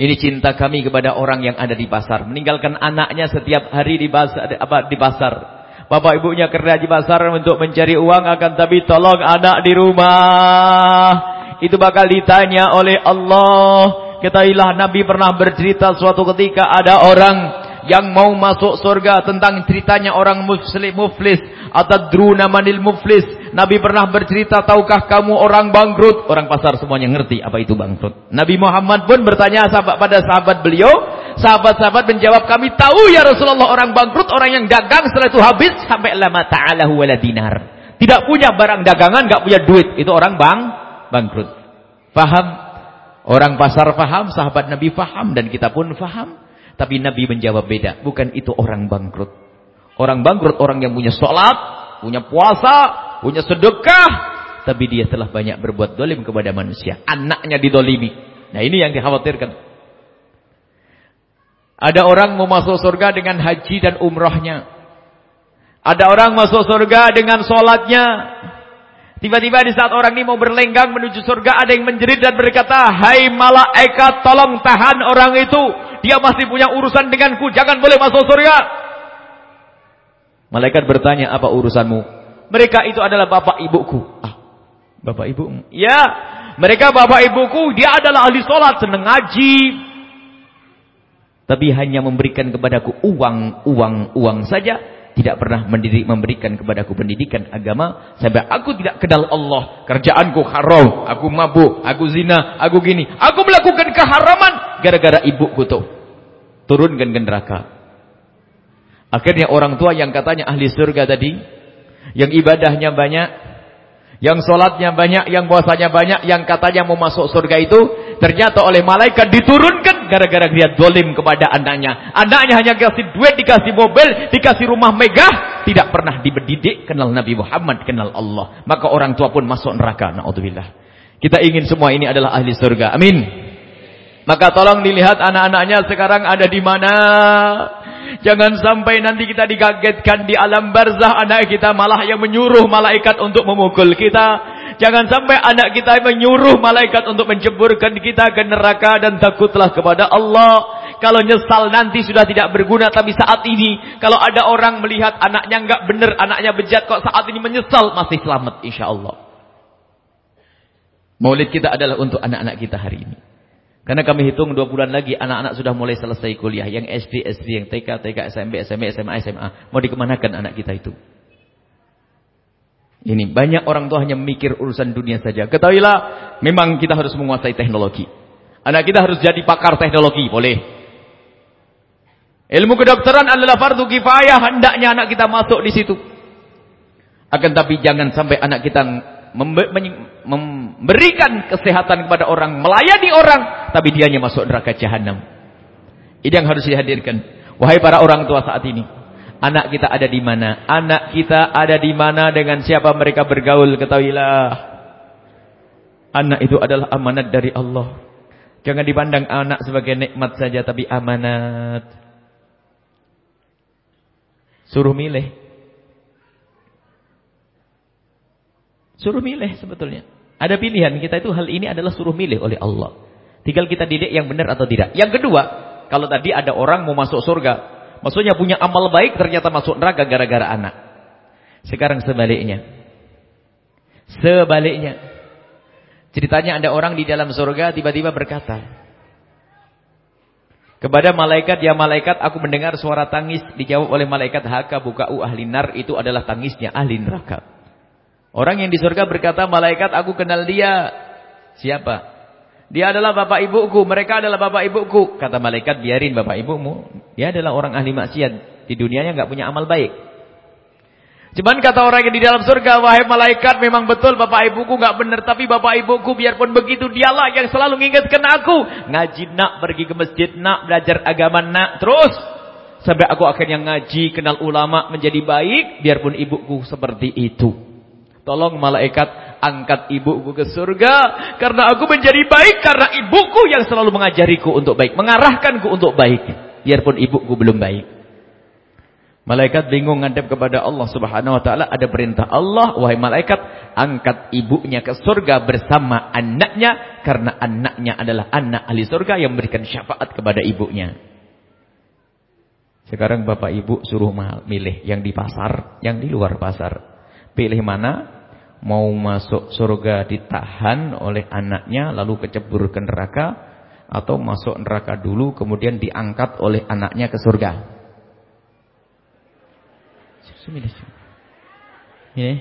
Ini cinta kami kepada orang yang ada di pasar. Meninggalkan anaknya setiap hari di pasar. Apa, di pasar Bapak ibunya kerja di pasar untuk mencari uang akan tapi tolong anak di rumah. Itu bakal ditanya oleh Allah. Ketahuilah Nabi pernah bercerita suatu ketika ada orang yang mau masuk surga tentang ceritanya orang muslim muflis atadruna manil muflis Nabi pernah bercerita tahukah kamu orang bangkrut orang pasar semuanya ngerti apa itu bangkrut Nabi Muhammad pun bertanya sahabat pada sahabat beliau Sahabat-sahabat menjawab kami tahu ya Rasulullah orang bangkrut orang yang dagang setelah itu habis sampai lama ta'alahu wala dinar. Tidak punya barang dagangan, nggak punya duit. Itu orang bang bangkrut. Faham? Orang pasar faham, sahabat Nabi faham dan kita pun faham. Tapi Nabi menjawab beda. Bukan itu orang bangkrut. Orang bangkrut orang yang punya sholat, punya puasa, punya sedekah. Tapi dia telah banyak berbuat dolim kepada manusia. Anaknya didolimi. Nah ini yang dikhawatirkan. Ada orang mau masuk surga dengan haji dan umrohnya. Ada orang masuk surga dengan sholatnya. Tiba-tiba di saat orang ini mau berlenggang menuju surga, ada yang menjerit dan berkata, Hai malaikat, tolong tahan orang itu. Dia masih punya urusan denganku, jangan boleh masuk surga. Malaikat bertanya, apa urusanmu? Mereka itu adalah bapak ibuku. Ah, bapak ibu? Ya, mereka bapak ibuku, dia adalah ahli sholat, senang ngaji, tapi hanya memberikan kepadaku uang, uang, uang saja, tidak pernah mendidik, memberikan kepadaku pendidikan agama sampai aku tidak kenal Allah. Kerjaanku haram, aku mabuk, aku zina, aku gini. Aku melakukan keharaman gara-gara ibuku tuh. Turunkan ke neraka. Akhirnya orang tua yang katanya ahli surga tadi, yang ibadahnya banyak, yang sholatnya banyak, yang puasanya banyak, yang katanya mau masuk surga itu, ternyata oleh malaikat diturunkan gara-gara dia dolim kepada anaknya. Anaknya hanya dikasih duit, dikasih mobil, dikasih rumah megah. Tidak pernah diberdidik kenal Nabi Muhammad, kenal Allah. Maka orang tua pun masuk neraka. Na'udzubillah. Kita ingin semua ini adalah ahli surga. Amin. Maka tolong dilihat anak-anaknya sekarang ada di mana. Jangan sampai nanti kita dikagetkan di alam barzah anak kita malah yang menyuruh malaikat untuk memukul kita. Jangan sampai anak kita menyuruh malaikat untuk menceburkan kita ke neraka dan takutlah kepada Allah. Kalau nyesal nanti sudah tidak berguna tapi saat ini kalau ada orang melihat anaknya enggak benar, anaknya bejat kok saat ini menyesal masih selamat insyaallah. Maulid kita adalah untuk anak-anak kita hari ini. Karena kami hitung dua bulan lagi anak-anak sudah mulai selesai kuliah. Yang SD, SD, yang TK, TK, SMP, SMP, SMA, SMA. Mau dikemanakan anak kita itu? Ini banyak orang tua hanya mikir urusan dunia saja. Ketahuilah, memang kita harus menguasai teknologi. Anak kita harus jadi pakar teknologi, boleh. Ilmu kedokteran adalah fardu kifayah, hendaknya anak kita masuk di situ. Akan tapi jangan sampai anak kita memberikan kesehatan kepada orang, melayani orang, tapi dianya masuk neraka jahanam. Ini yang harus dihadirkan. Wahai para orang tua saat ini, anak kita ada di mana? Anak kita ada di mana dengan siapa mereka bergaul? Ketahuilah. Anak itu adalah amanat dari Allah. Jangan dipandang anak sebagai nikmat saja tapi amanat. Suruh milih. Suruh milih sebetulnya. Ada pilihan. Kita itu hal ini adalah suruh milih oleh Allah. Tinggal kita didik yang benar atau tidak. Yang kedua, kalau tadi ada orang mau masuk surga. Maksudnya punya amal baik ternyata masuk neraka gara-gara anak. Sekarang sebaliknya. Sebaliknya. Ceritanya ada orang di dalam surga tiba-tiba berkata. Kepada malaikat, ya malaikat aku mendengar suara tangis. Dijawab oleh malaikat, haka buka'u ahli nar. Itu adalah tangisnya ahli neraka. Orang yang di surga berkata, malaikat aku kenal dia. Siapa? Dia adalah bapak ibuku. Mereka adalah bapak ibuku. Kata malaikat, biarin bapak ibumu. Dia adalah orang ahli maksiat. Di dunianya nggak punya amal baik. Cuman kata orang yang di dalam surga, wahai malaikat, memang betul bapak ibuku nggak benar, tapi bapak ibuku biarpun begitu dialah yang selalu mengingatkan aku. Ngaji nak, pergi ke masjid nak, belajar agama nak, terus sampai aku akhirnya ngaji, kenal ulama, menjadi baik, biarpun ibuku seperti itu. Tolong malaikat angkat ibuku ke surga karena aku menjadi baik karena ibuku yang selalu mengajariku untuk baik, mengarahkanku untuk baik, biarpun ibuku belum baik. Malaikat bingung ngadep kepada Allah Subhanahu wa taala, ada perintah Allah, wahai malaikat, angkat ibunya ke surga bersama anaknya karena anaknya adalah anak ahli surga yang memberikan syafaat kepada ibunya. Sekarang Bapak Ibu suruh milih yang di pasar, yang di luar pasar. Pilih mana? Mau masuk surga ditahan oleh anaknya lalu kecebur ke neraka atau masuk neraka dulu kemudian diangkat oleh anaknya ke surga? Ini.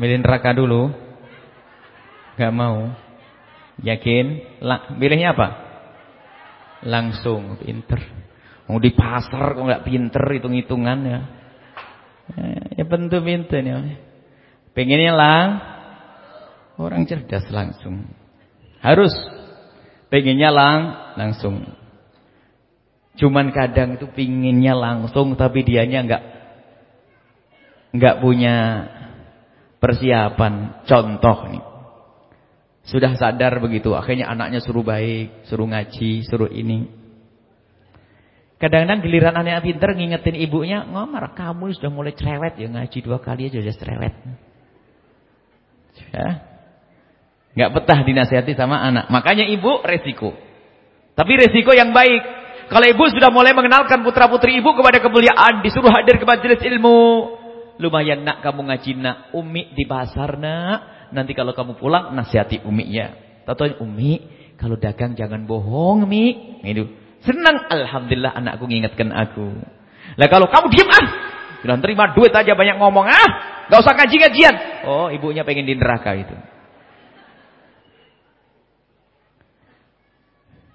Milih neraka dulu. Gak mau. Yakin? La, pilihnya apa? Langsung pinter. Mau di pasar kok nggak pinter hitung-hitungan ya. Ya tentu pinter ya. Pengennya lang orang cerdas langsung. Harus pengennya lang langsung. Cuman kadang itu pinginnya langsung tapi dianya nggak nggak punya persiapan contoh nih. Sudah sadar begitu, akhirnya anaknya suruh baik, suruh ngaji, suruh ini. Kadang-kadang giliran anaknya pinter ngingetin ibunya, ngomar kamu sudah mulai cerewet ya ngaji dua kali aja sudah cerewet. Ya. Nggak betah dinasihati sama anak. Makanya ibu resiko. Tapi resiko yang baik. Kalau ibu sudah mulai mengenalkan putra-putri ibu kepada kemuliaan, disuruh hadir ke majelis ilmu, Lumayan nak kamu ngaji nak. Umi di pasar nak. Nanti kalau kamu pulang nasihati uminya. Tahu umi kalau dagang jangan bohong umi. Itu. Senang alhamdulillah anakku ngingetkan aku. Lah kalau kamu diam ah. Bilang terima duit aja banyak ngomong ah. Gak usah ngaji-ngajian. Oh ibunya pengen di neraka itu.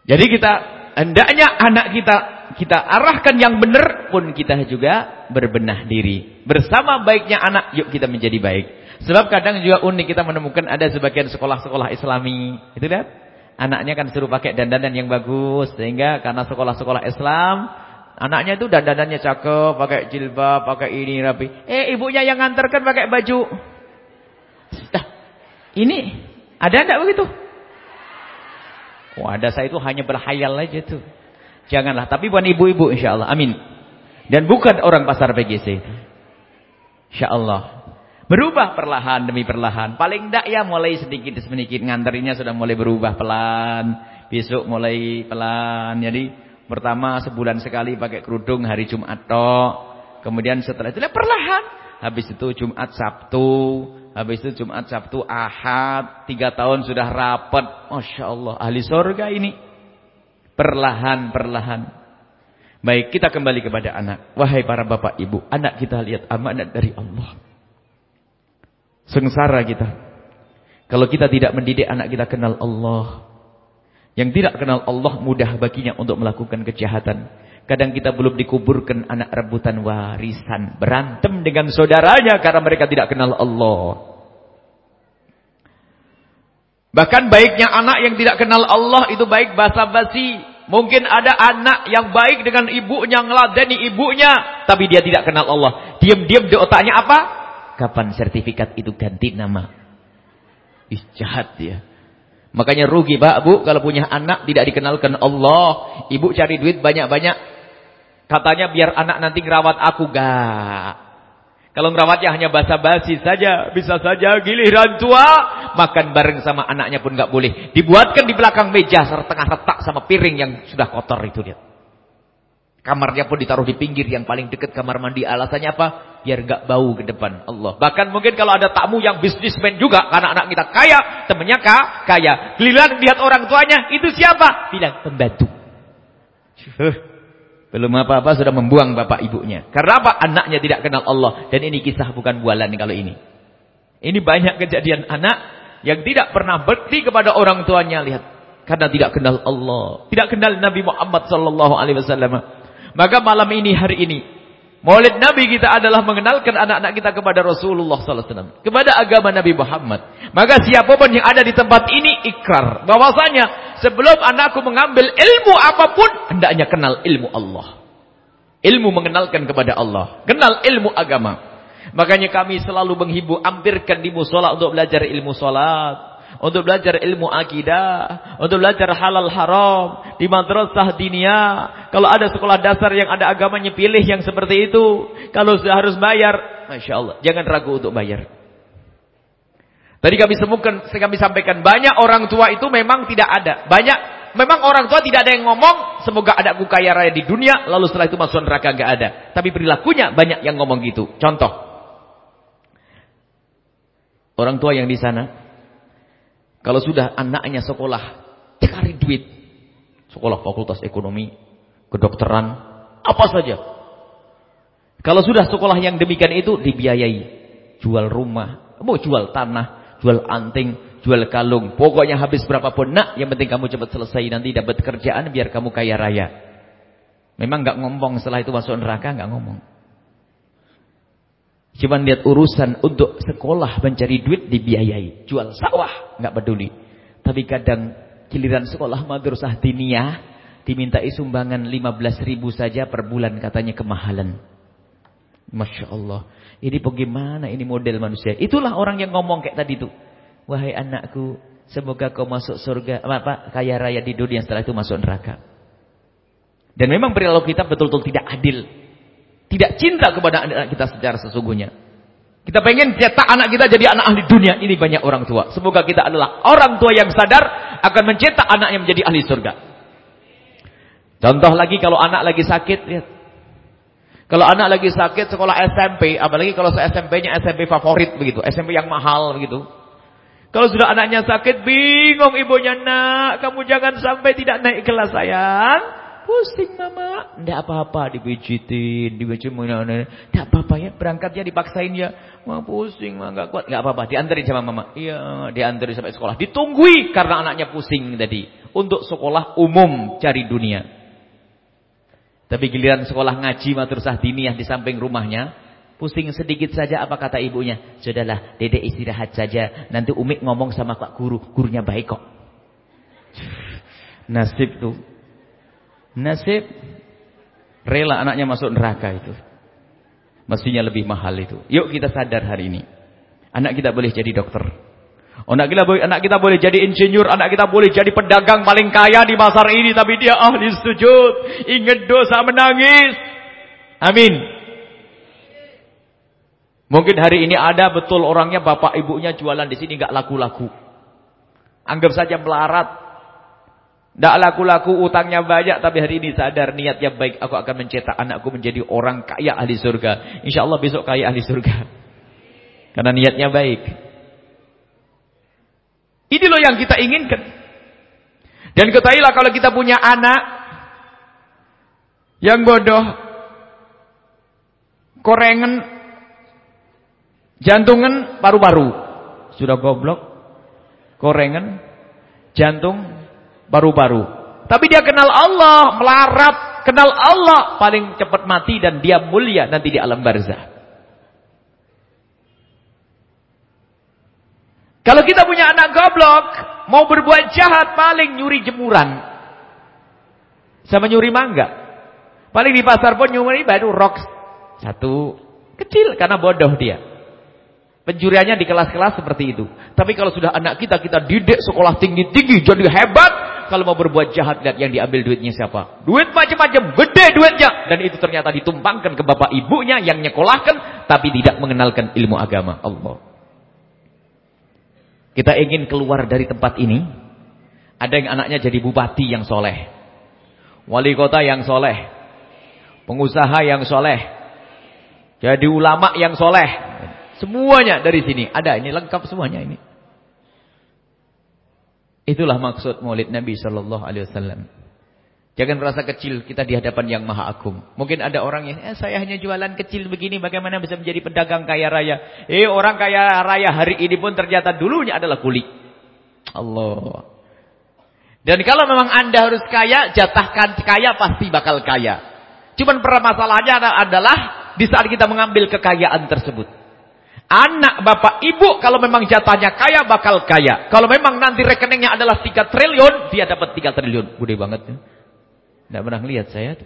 Jadi kita hendaknya anak kita kita arahkan yang benar pun kita juga berbenah diri. Bersama baiknya anak, yuk kita menjadi baik. Sebab kadang juga unik kita menemukan ada sebagian sekolah-sekolah islami. Itu lihat. Anaknya kan suruh pakai dandanan yang bagus. Sehingga karena sekolah-sekolah Islam, anaknya itu dandanannya cakep, pakai jilbab, pakai ini rapi. Eh ibunya yang nganterkan pakai baju. Nah, ini ada enggak begitu? Oh ada saya itu hanya berhayal aja tuh. Janganlah. Tapi bukan ibu-ibu insya Allah. Amin. Dan bukan orang pasar PGC. Insya Allah. Berubah perlahan demi perlahan. Paling tidak ya mulai sedikit demi sedikit. Nganterinnya sudah mulai berubah pelan. Besok mulai pelan. Jadi pertama sebulan sekali pakai kerudung hari Jumat tok. Kemudian setelah itu perlahan. Habis itu Jumat Sabtu. Habis itu Jumat Sabtu Ahad. Tiga tahun sudah rapat. Masya Allah. Ahli surga ini. Perlahan-perlahan. Baik kita kembali kepada anak. Wahai para bapak ibu. Anak kita lihat amanat dari Allah. Sengsara kita. Kalau kita tidak mendidik anak kita kenal Allah. Yang tidak kenal Allah mudah baginya untuk melakukan kejahatan. Kadang kita belum dikuburkan anak rebutan warisan. Berantem dengan saudaranya karena mereka tidak kenal Allah. Bahkan baiknya anak yang tidak kenal Allah itu baik basa-basi. Mungkin ada anak yang baik dengan ibunya, ngeladeni ibunya. Tapi dia tidak kenal Allah. Diam-diam di otaknya apa? Kapan sertifikat itu ganti nama? Ih, jahat dia. Makanya rugi Pak Bu kalau punya anak tidak dikenalkan Allah. Ibu cari duit banyak-banyak. Katanya biar anak nanti ngerawat aku. Gak. Kalau ngerawatnya hanya basa-basi saja. Bisa saja giliran tua. Makan bareng sama anaknya pun gak boleh. Dibuatkan di belakang meja. Setengah retak sama piring yang sudah kotor itu dia. Kamarnya pun ditaruh di pinggir yang paling dekat kamar mandi. Alasannya apa? Biar gak bau ke depan Allah. Bahkan mungkin kalau ada tamu yang bisnismen juga. Karena anak kita kaya. Temennya kah? kaya. Giliran lihat orang tuanya. Itu siapa? Bilang pembantu. Belum apa-apa sudah membuang bapak ibunya. Karena apa? Anaknya tidak kenal Allah. Dan ini kisah bukan bualan kalau ini. Ini banyak kejadian anak yang tidak pernah berhenti kepada orang tuanya. Lihat. Karena tidak kenal Allah. Tidak kenal Nabi Muhammad sallallahu alaihi wasallam. Maka malam ini, hari ini, Maulid Nabi kita adalah mengenalkan anak-anak kita kepada Rasulullah SAW. Kepada agama Nabi Muhammad. Maka siapa pun yang ada di tempat ini ikrar. Bahwasanya sebelum anakku mengambil ilmu apa pun. Hendaknya kenal ilmu Allah. Ilmu mengenalkan kepada Allah. Kenal ilmu agama. Makanya kami selalu menghibur. Ampirkan di musola untuk belajar ilmu solat untuk belajar ilmu akidah, untuk belajar halal haram di madrasah diniyah. Kalau ada sekolah dasar yang ada agamanya pilih yang seperti itu. Kalau sudah harus bayar, Masya Allah, jangan ragu untuk bayar. Tadi kami semukan, kami sampaikan banyak orang tua itu memang tidak ada. Banyak, memang orang tua tidak ada yang ngomong, semoga ada aku kaya raya di dunia, lalu setelah itu masuk neraka nggak ada. Tapi perilakunya banyak yang ngomong gitu. Contoh, orang tua yang di sana kalau sudah anaknya sekolah cari duit. Sekolah fakultas ekonomi, kedokteran, apa saja. Kalau sudah sekolah yang demikian itu dibiayai. Jual rumah, mau jual tanah, jual anting, jual kalung. Pokoknya habis berapapun. Nak, yang penting kamu cepat selesai. Nanti dapat kerjaan biar kamu kaya raya. Memang nggak ngomong setelah itu masuk neraka, nggak ngomong. Cuma lihat urusan untuk sekolah mencari duit dibiayai. Jual sawah, nggak peduli. Tapi kadang giliran sekolah madrasah diniyah dimintai sumbangan 15 ribu saja per bulan katanya kemahalan. Masya Allah. Ini bagaimana ini model manusia. Itulah orang yang ngomong kayak tadi tuh. Wahai anakku, semoga kau masuk surga, apa, kaya raya di dunia setelah itu masuk neraka. Dan memang perilaku kita betul-betul tidak adil. Tidak cinta kepada anak kita secara sesungguhnya. Kita pengen cetak anak kita jadi anak ahli dunia. Ini banyak orang tua. Semoga kita adalah orang tua yang sadar akan mencetak anaknya menjadi ahli surga. Contoh lagi kalau anak lagi sakit. Lihat. Kalau anak lagi sakit sekolah SMP. Apalagi kalau SMP-nya SMP favorit begitu. SMP yang mahal begitu. Kalau sudah anaknya sakit, bingung ibunya. Nak, kamu jangan sampai tidak naik kelas sayang. Pusing mama. Tidak apa-apa dipijitin, dipijitin. Tidak apa-apa ya. Berangkatnya dipaksain ya. Mama pusing, mama nggak kuat. Nggak apa-apa. Diantarin sama mama. Iya, diantarin sampai sekolah. Ditunggui karena anaknya pusing tadi. Untuk sekolah umum cari dunia. Tapi giliran sekolah ngaji madrasah diniyah di samping rumahnya. Pusing sedikit saja apa kata ibunya. Sudahlah, dedek istirahat saja. Nanti Umik ngomong sama Pak Guru. Gurunya baik kok. Nasib tuh. Nasib rela anaknya masuk neraka itu. Mestinya lebih mahal itu. Yuk kita sadar hari ini. Anak kita boleh jadi dokter. Anak kita, anak kita boleh jadi insinyur, anak kita boleh jadi pedagang paling kaya di pasar ini, tapi dia ahli sujud, ingat dosa menangis. Amin. Mungkin hari ini ada betul orangnya bapak ibunya jualan di sini nggak laku-laku. Anggap saja melarat. Tidak laku-laku utangnya banyak tapi hari ini sadar niatnya baik. Aku akan mencetak anakku menjadi orang kaya ahli surga. Insya Allah besok kaya ahli surga. Karena niatnya baik. Ini loh yang kita inginkan. Dan ketahuilah kalau kita punya anak yang bodoh, korengan, jantungan, paru-paru. Sudah goblok, korengan, jantung, paru-paru. Tapi dia kenal Allah, melarat, kenal Allah, paling cepat mati dan dia mulia nanti di alam barzah. Kalau kita punya anak goblok, mau berbuat jahat paling nyuri jemuran. Sama nyuri mangga. Paling di pasar pun nyuri baru rok satu kecil karena bodoh dia. Pencuriannya di kelas-kelas seperti itu. Tapi kalau sudah anak kita kita didik sekolah tinggi-tinggi jadi hebat, kalau mau berbuat jahat lihat yang diambil duitnya siapa. Duit macam-macam, gede duitnya dan itu ternyata ditumpangkan ke bapak ibunya yang nyekolahkan tapi tidak mengenalkan ilmu agama Allah. Kita ingin keluar dari tempat ini. Ada yang anaknya jadi bupati yang soleh. Wali kota yang soleh. Pengusaha yang soleh. Jadi ulama yang soleh. Semuanya dari sini. Ada ini lengkap semuanya ini. Itulah maksud maulid Nabi Shallallahu Alaihi Wasallam. Jangan merasa kecil kita di hadapan yang maha agung. Mungkin ada orang yang, eh, saya hanya jualan kecil begini, bagaimana bisa menjadi pedagang kaya raya? Eh, orang kaya raya hari ini pun ternyata dulunya adalah kulit. Allah. Dan kalau memang anda harus kaya, jatahkan kaya pasti bakal kaya. Cuman permasalahannya adalah di saat kita mengambil kekayaan tersebut. Anak bapak ibu kalau memang jatahnya kaya bakal kaya. Kalau memang nanti rekeningnya adalah 3 triliun, dia dapat 3 triliun. Gede banget ya. Tidak pernah lihat saya tuh.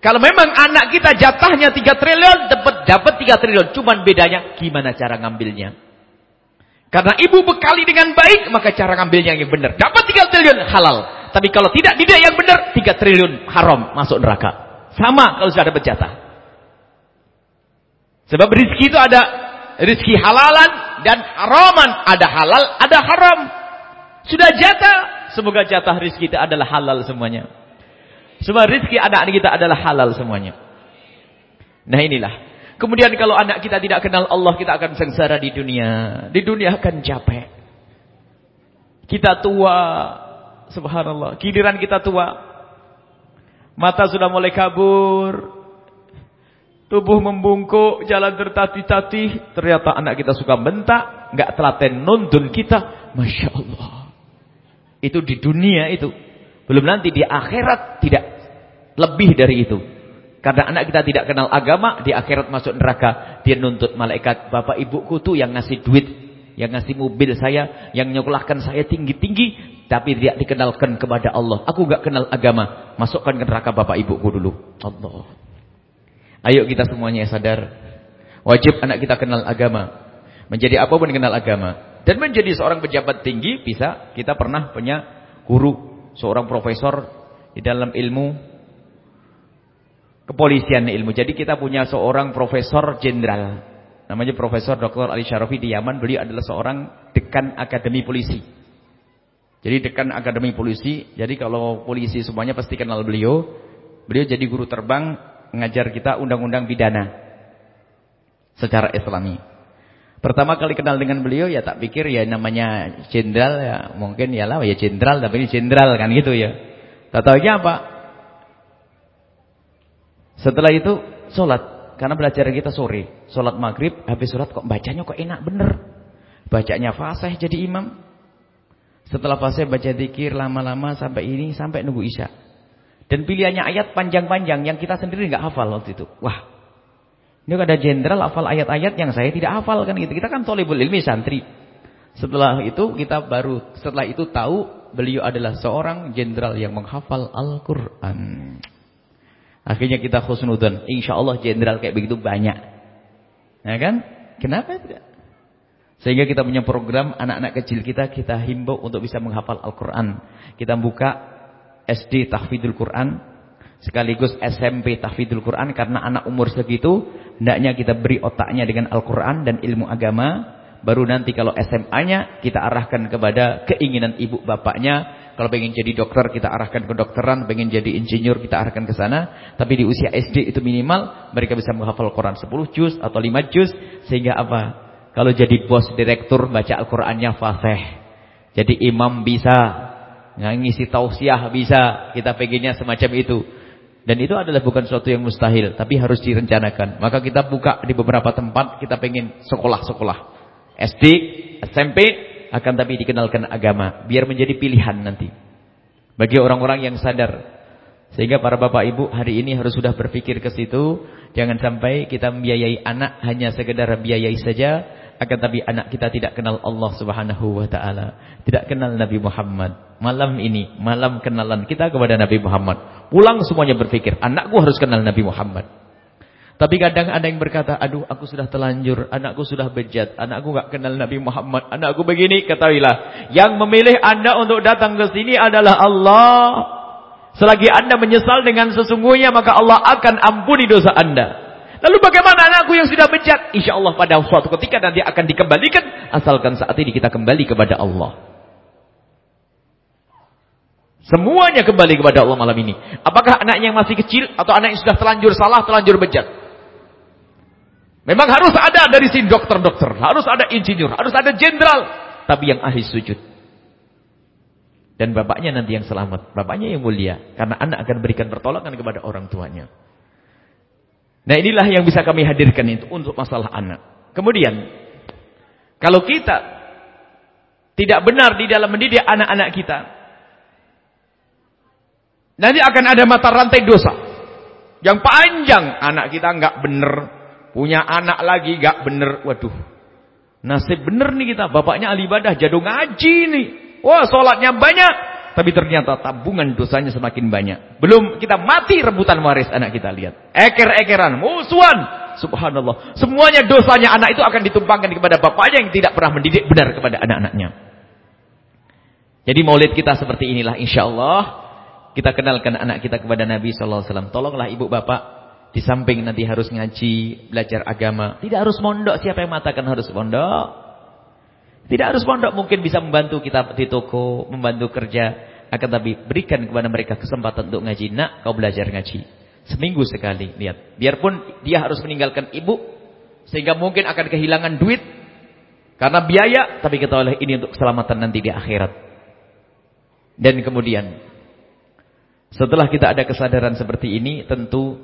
Kalau memang anak kita jatahnya 3 triliun, dapat dapat 3 triliun. Cuman bedanya gimana cara ngambilnya. Karena ibu bekali dengan baik, maka cara ngambilnya yang benar. Dapat 3 triliun halal. Tapi kalau tidak tidak yang benar, 3 triliun haram masuk neraka. Sama kalau sudah dapat jatah. Sebab rezeki itu ada rezeki halalan dan haraman. Ada halal, ada haram. Sudah jatah, semoga jatah rezeki itu adalah halal semuanya. Semua rizki anak-anak kita adalah halal semuanya. Nah inilah. Kemudian kalau anak kita tidak kenal Allah, kita akan sengsara di dunia. Di dunia akan capek. Kita tua. Subhanallah. Giliran kita tua. Mata sudah mulai kabur. Tubuh membungkuk, jalan tertatih-tatih. Ternyata anak kita suka bentak. Nggak telaten nuntun kita. Masya Allah. Itu di dunia itu. Belum nanti di akhirat tidak lebih dari itu. Karena anak kita tidak kenal agama, di akhirat masuk neraka. Dia nuntut malaikat, bapak ibuku tuh yang ngasih duit, yang ngasih mobil saya, yang nyekolahkan saya tinggi-tinggi. Tapi tidak dikenalkan kepada Allah. Aku gak kenal agama. Masukkan ke neraka bapak ibuku dulu. Allah. Ayo kita semuanya sadar. Wajib anak kita kenal agama. Menjadi apa pun kenal agama. Dan menjadi seorang pejabat tinggi bisa. Kita pernah punya guru. Seorang profesor di dalam ilmu kepolisian ilmu. Jadi kita punya seorang profesor jenderal. Namanya Profesor Dr. Ali Syarafi di Yaman. Beliau adalah seorang dekan akademi polisi. Jadi dekan akademi polisi. Jadi kalau polisi semuanya pasti kenal beliau. Beliau jadi guru terbang mengajar kita undang-undang pidana. Secara islami. Pertama kali kenal dengan beliau ya tak pikir ya namanya jenderal ya mungkin ya lah ya jenderal tapi ini jenderal kan gitu ya. Tak tahu apa setelah itu sholat. Karena belajar kita sore. Sholat maghrib, habis sholat kok bacanya kok enak bener. Bacanya fasih jadi imam. Setelah fasih baca dikir lama-lama sampai ini, sampai nunggu isya. Dan pilihannya ayat panjang-panjang yang kita sendiri nggak hafal waktu itu. Wah, ini ada jenderal hafal ayat-ayat yang saya tidak hafal kan gitu. Kita kan tolibul ilmi santri. Setelah itu kita baru setelah itu tahu beliau adalah seorang jenderal yang menghafal Al-Qur'an. Akhirnya kita khusnudun. Insya Allah jenderal kayak begitu banyak. Ya kan? Kenapa tidak? Sehingga kita punya program anak-anak kecil kita kita himbau untuk bisa menghafal Al-Qur'an. Kita buka SD Tahfidul Quran sekaligus SMP Tahfidul Quran karena anak umur segitu hendaknya kita beri otaknya dengan Al-Qur'an dan ilmu agama. Baru nanti kalau SMA-nya kita arahkan kepada keinginan ibu bapaknya. Kalau pengen jadi dokter kita arahkan ke dokteran, pengen jadi insinyur kita arahkan ke sana. Tapi di usia SD itu minimal mereka bisa menghafal Quran 10 juz atau 5 juz sehingga apa? Kalau jadi bos direktur baca Al-Qur'annya fasih. Jadi imam bisa, ngisi tausiah bisa. Kita pengennya semacam itu. Dan itu adalah bukan sesuatu yang mustahil, tapi harus direncanakan. Maka kita buka di beberapa tempat, kita pengen sekolah-sekolah. SD, SMP, akan tapi dikenalkan agama. Biar menjadi pilihan nanti. Bagi orang-orang yang sadar. Sehingga para bapak ibu hari ini harus sudah berpikir ke situ. Jangan sampai kita membiayai anak hanya sekedar biayai saja akan tapi anak kita tidak kenal Allah Subhanahu wa taala, tidak kenal Nabi Muhammad. Malam ini, malam kenalan kita kepada Nabi Muhammad. Pulang semuanya berpikir, anakku harus kenal Nabi Muhammad. Tapi kadang ada yang berkata, aduh aku sudah telanjur, anakku sudah bejat, anakku gak kenal Nabi Muhammad, anakku begini, ketahuilah. Yang memilih anda untuk datang ke sini adalah Allah. Selagi anda menyesal dengan sesungguhnya, maka Allah akan ampuni dosa anda. Lalu bagaimana anakku yang sudah bejat? Insya Allah pada suatu ketika nanti akan dikembalikan. Asalkan saat ini kita kembali kepada Allah. Semuanya kembali kepada Allah malam ini. Apakah anaknya yang masih kecil atau anak yang sudah telanjur salah, telanjur bejat? Memang harus ada dari sini dokter-dokter, harus ada insinyur, harus ada jenderal, tapi yang ahli sujud. Dan bapaknya nanti yang selamat, bapaknya yang mulia, karena anak akan berikan pertolongan kepada orang tuanya. Nah inilah yang bisa kami hadirkan itu untuk masalah anak. Kemudian, kalau kita tidak benar di dalam mendidik anak-anak kita, nanti akan ada mata rantai dosa yang panjang. Anak kita nggak benar, punya anak lagi nggak benar. Waduh, nasib benar nih kita. Bapaknya ahli ibadah, jadung ngaji nih. Wah, sholatnya banyak. Tapi ternyata tabungan dosanya semakin banyak. Belum kita mati rebutan waris anak kita lihat. Eker-ekeran, musuhan. Subhanallah. Semuanya dosanya anak itu akan ditumpangkan kepada bapaknya yang tidak pernah mendidik benar kepada anak-anaknya. Jadi maulid kita seperti inilah insya Allah. Kita kenalkan anak kita kepada Nabi SAW. Tolonglah ibu bapak. Di samping nanti harus ngaji, belajar agama. Tidak harus mondok. Siapa yang mengatakan harus mondok? Tidak harus pondok mungkin bisa membantu kita di toko, membantu kerja. Akan tapi berikan kepada mereka kesempatan untuk ngaji. Nak, kau belajar ngaji. Seminggu sekali, lihat. Biarpun dia harus meninggalkan ibu. Sehingga mungkin akan kehilangan duit. Karena biaya, tapi kita oleh ini untuk keselamatan nanti di akhirat. Dan kemudian, setelah kita ada kesadaran seperti ini, tentu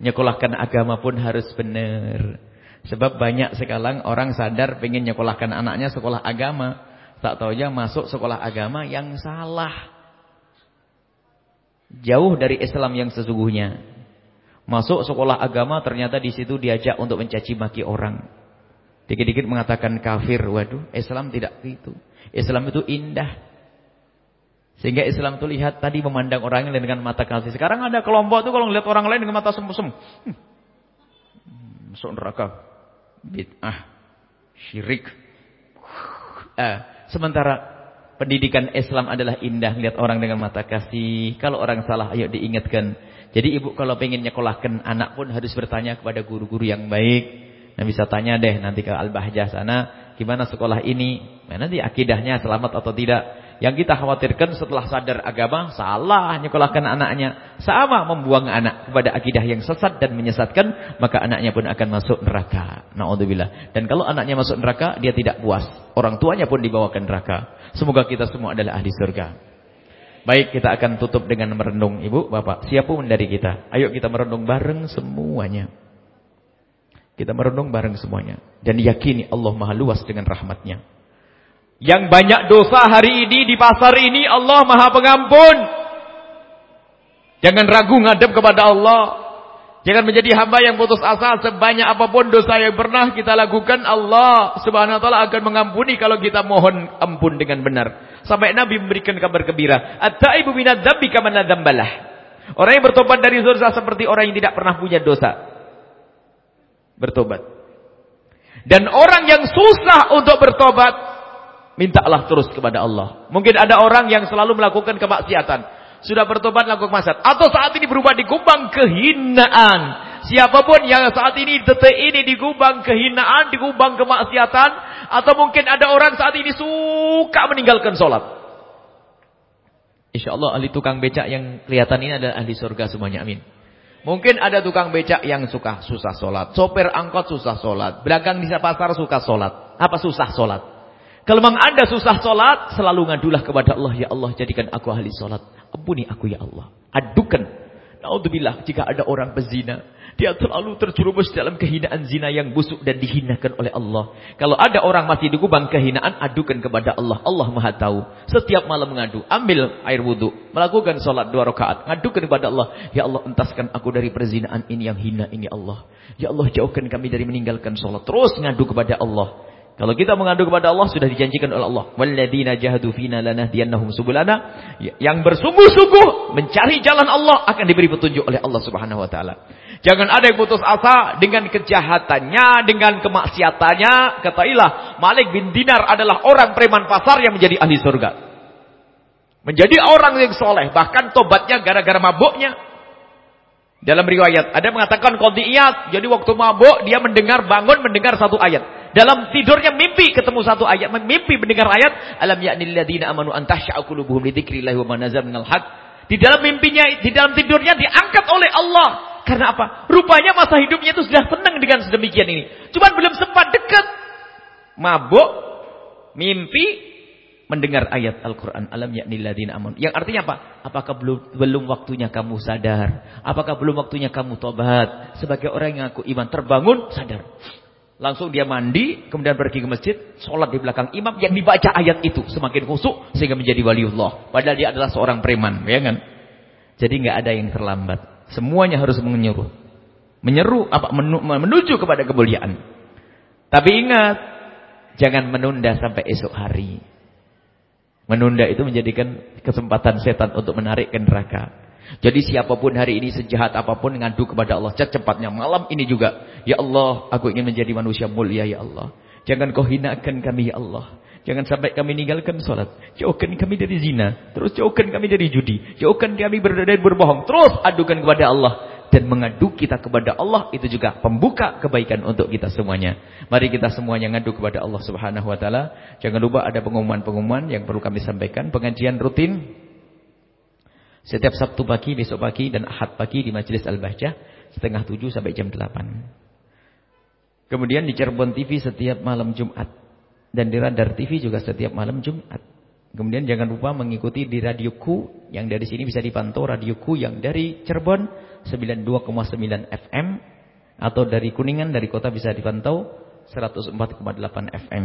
nyekolahkan agama pun harus benar. Sebab banyak sekarang orang sadar pengen nyekolahkan anaknya sekolah agama. Tak tahu aja masuk sekolah agama yang salah. Jauh dari Islam yang sesungguhnya. Masuk sekolah agama ternyata di situ diajak untuk mencaci maki orang. Dikit-dikit mengatakan kafir. Waduh, Islam tidak begitu. Islam itu indah. Sehingga Islam itu lihat tadi memandang orang lain dengan mata kasih. Sekarang ada kelompok itu kalau melihat orang lain dengan mata sem-sem. Hmm. Masuk neraka bid'ah, syirik. Eh, sementara pendidikan Islam adalah indah lihat orang dengan mata kasih. Kalau orang salah ayo diingatkan. Jadi ibu kalau pengen nyekolahkan anak pun harus bertanya kepada guru-guru yang baik. Nah bisa tanya deh nanti ke Al-Bahjah sana, gimana sekolah ini? Nah, nanti akidahnya selamat atau tidak. Yang kita khawatirkan setelah sadar agama, salah nyekolahkan anaknya. Sama membuang anak kepada akidah yang sesat dan menyesatkan, maka anaknya pun akan masuk neraka. Na'udzubillah. Dan kalau anaknya masuk neraka, dia tidak puas. Orang tuanya pun dibawa ke neraka. Semoga kita semua adalah ahli surga. Baik, kita akan tutup dengan merenung. Ibu, Bapak, siapa pun dari kita. Ayo kita merenung bareng semuanya. Kita merenung bareng semuanya. Dan yakini Allah maha luas dengan rahmatnya. Yang banyak dosa hari ini di pasar ini Allah Maha Pengampun. Jangan ragu ngadep kepada Allah. Jangan menjadi hamba yang putus asa sebanyak apa pun dosa yang pernah kita lakukan Allah Subhanahu wa taala akan mengampuni kalau kita mohon ampun dengan benar. Sampai Nabi memberikan kabar gembira, "At-taibu minadz-dzambi kama dzambalah." Orang yang bertobat dari dosa seperti orang yang tidak pernah punya dosa. Bertobat. Dan orang yang susah untuk bertobat, mintalah terus kepada Allah. Mungkin ada orang yang selalu melakukan kemaksiatan. Sudah bertobat lakukan maksiat. Atau saat ini berubah di kubang kehinaan. Siapa pun yang saat ini detik ini di kubang kehinaan, di kubang kemaksiatan. Atau mungkin ada orang saat ini suka meninggalkan sholat. Insya Allah ahli tukang becak yang kelihatan ini adalah ahli surga semuanya. Amin. Mungkin ada tukang becak yang suka susah sholat. Sopir angkot susah sholat. Belakang di pasar suka sholat. Apa susah sholat? Kalau memang anda susah sholat, selalu ngadulah kepada Allah. Ya Allah, jadikan aku ahli sholat. Ampuni aku ya Allah. Adukan. Naudzubillah jika ada orang pezina. Dia terlalu terjerumus dalam kehinaan zina yang busuk dan dihinakan oleh Allah. Kalau ada orang masih di kubang kehinaan, adukan kepada Allah. Allah maha tahu. Setiap malam mengadu. Ambil air wudhu. Melakukan sholat dua rakaat. Ngadukan kepada Allah. Ya Allah entaskan aku dari perzinaan ini yang hina ini Allah. Ya Allah jauhkan kami dari meninggalkan sholat. Terus ngadu kepada Allah. Kalau kita mengadu kepada Allah sudah dijanjikan oleh Allah. Walladzina jahadu fina lanahdiyannahum subulana. Yang bersungguh-sungguh mencari jalan Allah akan diberi petunjuk oleh Allah Subhanahu wa taala. Jangan ada yang putus asa dengan kejahatannya, dengan kemaksiatannya. Katailah, Malik bin Dinar adalah orang preman pasar yang menjadi ahli surga. Menjadi orang yang soleh. Bahkan tobatnya gara-gara mabuknya. Dalam riwayat, ada mengatakan qadiyat. Jadi waktu mabuk, dia mendengar, bangun mendengar satu ayat. Dalam tidurnya mimpi ketemu satu ayat, mimpi mendengar ayat, alam ya'nil ladzina amanu an tahsya'a qulubuhum li wa ma minal haq. Di dalam mimpinya, di dalam tidurnya diangkat oleh Allah. Karena apa? Rupanya masa hidupnya itu sudah senang dengan sedemikian ini. Cuma belum sempat dekat. Mabuk, mimpi, mendengar ayat Al-Quran. Alam ya'nil ladzina amanu. Yang artinya apa? Apakah belum, belum waktunya kamu sadar? Apakah belum waktunya kamu tobat? Sebagai orang yang aku iman terbangun, sadar. Langsung dia mandi, kemudian pergi ke masjid, sholat di belakang imam yang dibaca ayat itu semakin khusyuk sehingga menjadi waliullah. Padahal dia adalah seorang preman, ya kan? Jadi nggak ada yang terlambat. Semuanya harus menyeru. Menyeru apa menuju kepada kemuliaan. Tapi ingat, jangan menunda sampai esok hari. Menunda itu menjadikan kesempatan setan untuk menarik ke neraka. Jadi siapa pun hari ini sejahat apa pun ngadu kepada Allah secepatnya malam ini juga. Ya Allah, aku ingin menjadi manusia mulia ya Allah. Jangan kau hinakan kami ya Allah. Jangan sampai kami meninggalkan salat. Jauhkan kami dari zina. Terus jauhkan kami dari judi. Jauhkan kami dari berbohong. Terus adukan kepada Allah. Dan mengadu kita kepada Allah itu juga pembuka kebaikan untuk kita semuanya. Mari kita semuanya ngadu kepada Allah subhanahu wa ta'ala. Jangan lupa ada pengumuman-pengumuman yang perlu kami sampaikan. Pengajian rutin setiap Sabtu pagi, besok pagi, dan Ahad pagi di Majelis Al-Bahjah. Setengah tujuh sampai jam delapan. Kemudian di Cirebon TV setiap malam Jumat. Dan di Radar TV juga setiap malam Jumat. Kemudian jangan lupa mengikuti di radioku. Yang dari sini bisa dipantau radioku yang dari Cirebon 92,9 FM. Atau dari Kuningan, dari kota bisa dipantau 104,8 FM.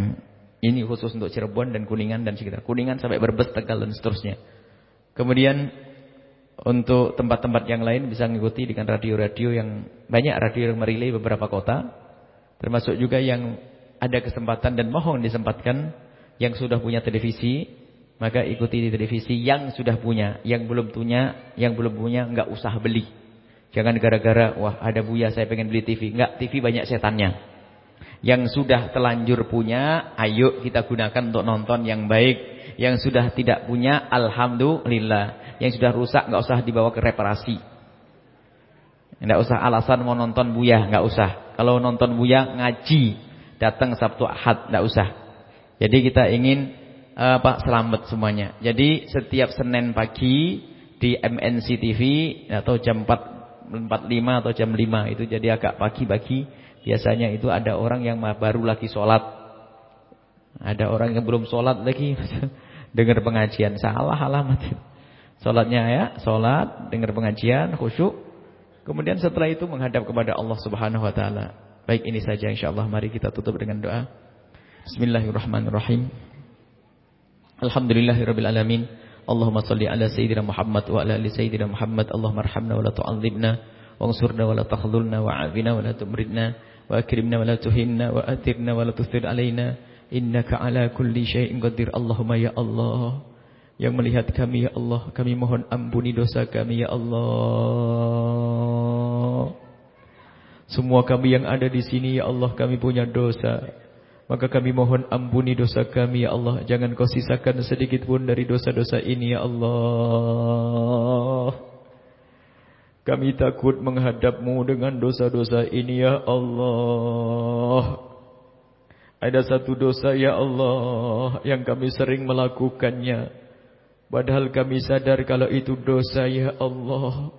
Ini khusus untuk Cirebon dan Kuningan dan sekitar. Kuningan sampai Brebes, Tegal dan seterusnya. Kemudian untuk tempat-tempat yang lain bisa mengikuti dengan radio-radio yang banyak radio yang merilai beberapa kota. Termasuk juga yang ada kesempatan dan mohon disempatkan yang sudah punya televisi, maka ikuti di televisi yang sudah punya, yang belum punya, yang belum punya enggak usah beli. Jangan gara-gara wah ada Buya saya pengen beli TV. Enggak, TV banyak setannya. Yang sudah telanjur punya, ayo kita gunakan untuk nonton yang baik. Yang sudah tidak punya, alhamdulillah. Yang sudah rusak nggak usah dibawa ke reparasi. Nggak usah alasan mau nonton Buya, nggak usah. Kalau nonton Buya ngaji, datang Sabtu Ahad, nggak usah. Jadi kita ingin uh, Pak selamat semuanya. Jadi setiap Senin pagi di MNC TV atau jam 4 45 atau jam 5 itu jadi agak pagi-pagi. Biasanya itu ada orang yang baru lagi sholat. Ada orang yang belum sholat lagi dengar pengajian salah alamat. Salatnya ya, salat, dengar pengajian, khusyuk. Kemudian setelah itu menghadap kepada Allah Subhanahu wa taala. Baik ini saja insyaallah mari kita tutup dengan doa. Bismillahirrahmanirrahim. Alhamdulillahirabbil alamin. Allahumma salli ala sayyidina Muhammad wa ala ali sayyidina Muhammad. Allahumma arhamna wa la tu'adzibna wansurna wa la takhdhulna wa'afina wa la tumridna wa akrimna wa la tuhinna wa atirna wa la tusir alaina innaka ala kulli syai'in qadir. Allahumma ya Allah yang melihat kami ya Allah kami mohon ampuni dosa kami ya Allah Semua kami yang ada di sini ya Allah kami punya dosa. Maka kami mohon ampuni dosa kami ya Allah. Jangan kau sisakan sedikit pun dari dosa-dosa ini ya Allah. Kami takut menghadapmu dengan dosa-dosa ini ya Allah. Ada satu dosa ya Allah yang kami sering melakukannya. Padahal kami sadar kalau itu dosa ya Allah.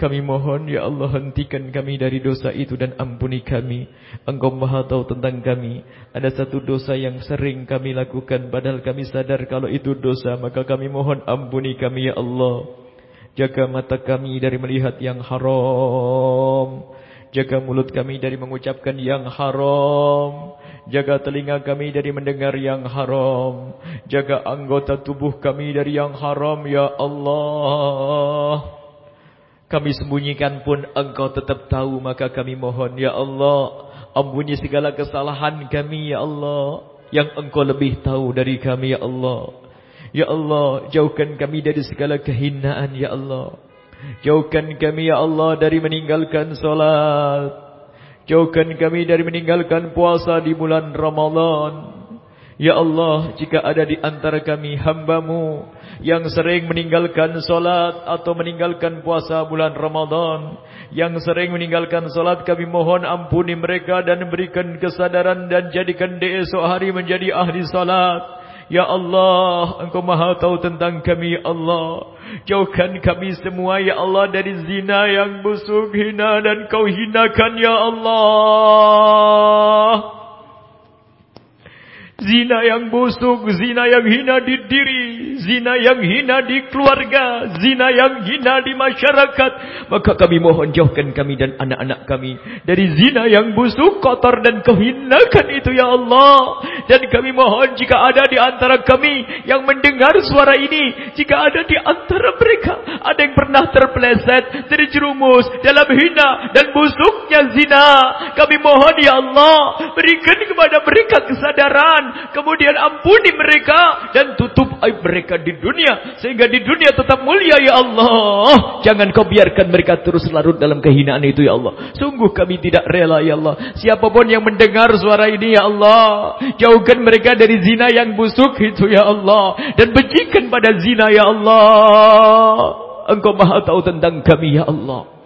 Kami mohon ya Allah hentikan kami dari dosa itu dan ampuni kami. Engkau maha tahu tentang kami. Ada satu dosa yang sering kami lakukan padahal kami sadar kalau itu dosa. Maka kami mohon ampuni kami ya Allah. Jaga mata kami dari melihat yang haram. Jaga mulut kami dari mengucapkan yang haram. Jaga telinga kami dari mendengar yang haram. Jaga anggota tubuh kami dari yang haram ya Allah. Kami sembunyikan pun engkau tetap tahu maka kami mohon ya Allah ampuni segala kesalahan kami ya Allah yang engkau lebih tahu dari kami ya Allah ya Allah jauhkan kami dari segala kehinaan ya Allah jauhkan kami ya Allah dari meninggalkan solat jauhkan kami dari meninggalkan puasa di bulan Ramadan Ya Allah, jika ada di antara kami hambamu yang sering meninggalkan solat atau meninggalkan puasa bulan Ramadan, yang sering meninggalkan solat kami mohon ampuni mereka dan berikan kesadaran dan jadikan dia esok hari menjadi ahli solat. Ya Allah, Engkau maha tahu tentang kami, Ya Allah. Jauhkan kami semua, Ya Allah, dari zina yang busuk, hina dan kau hinakan, Ya Allah. Zina yang busuk, zina yang hina di diri, zina yang hina di keluarga, zina yang hina di masyarakat. Maka kami mohon jauhkan kami dan anak-anak kami dari zina yang busuk, kotor dan kehinakan itu ya Allah. Dan kami mohon jika ada di antara kami yang mendengar suara ini, jika ada di antara mereka ada yang pernah terpeleset, terjerumus dalam hina dan busuknya zina, kami mohon ya Allah berikan kepada mereka kesadaran kemudian ampuni mereka dan tutup aib mereka di dunia sehingga di dunia tetap mulia ya Allah. Jangan kau biarkan mereka terus larut dalam kehinaan itu ya Allah. Sungguh kami tidak rela ya Allah. Siapa pun yang mendengar suara ini ya Allah, jauhkan mereka dari zina yang busuk itu ya Allah dan bencikan pada zina ya Allah. Engkau Maha tahu tentang kami ya Allah.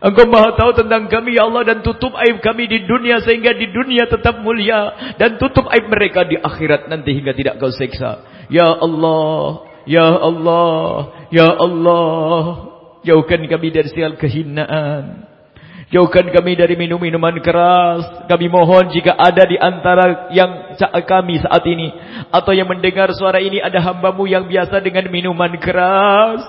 Engkau maha tahu tentang kami ya Allah dan tutup aib kami di dunia sehingga di dunia tetap mulia dan tutup aib mereka di akhirat nanti hingga tidak kau seksa. Ya Allah, Ya Allah, Ya Allah, jauhkan kami dari segala kehinaan. Jauhkan kami dari minum-minuman keras. Kami mohon jika ada di antara yang kami saat ini. Atau yang mendengar suara ini ada hambamu yang biasa dengan minuman keras.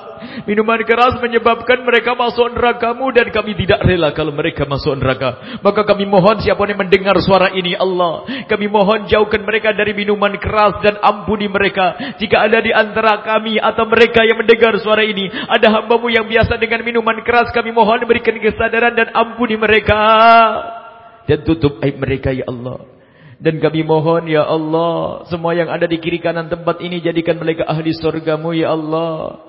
Minuman keras menyebabkan mereka masuk nerakamu dan kami tidak rela kalau mereka masuk neraka. Maka kami mohon siapa yang mendengar suara ini Allah. Kami mohon jauhkan mereka dari minuman keras dan ampuni mereka. Jika ada di antara kami atau mereka yang mendengar suara ini. Ada hambamu yang biasa dengan minuman keras. Kami mohon berikan kesadaran dan ampuni mereka. Dan tutup aib mereka ya Allah. Dan kami mohon ya Allah, semua yang ada di kiri kanan tempat ini jadikan mereka ahli surgamu ya Allah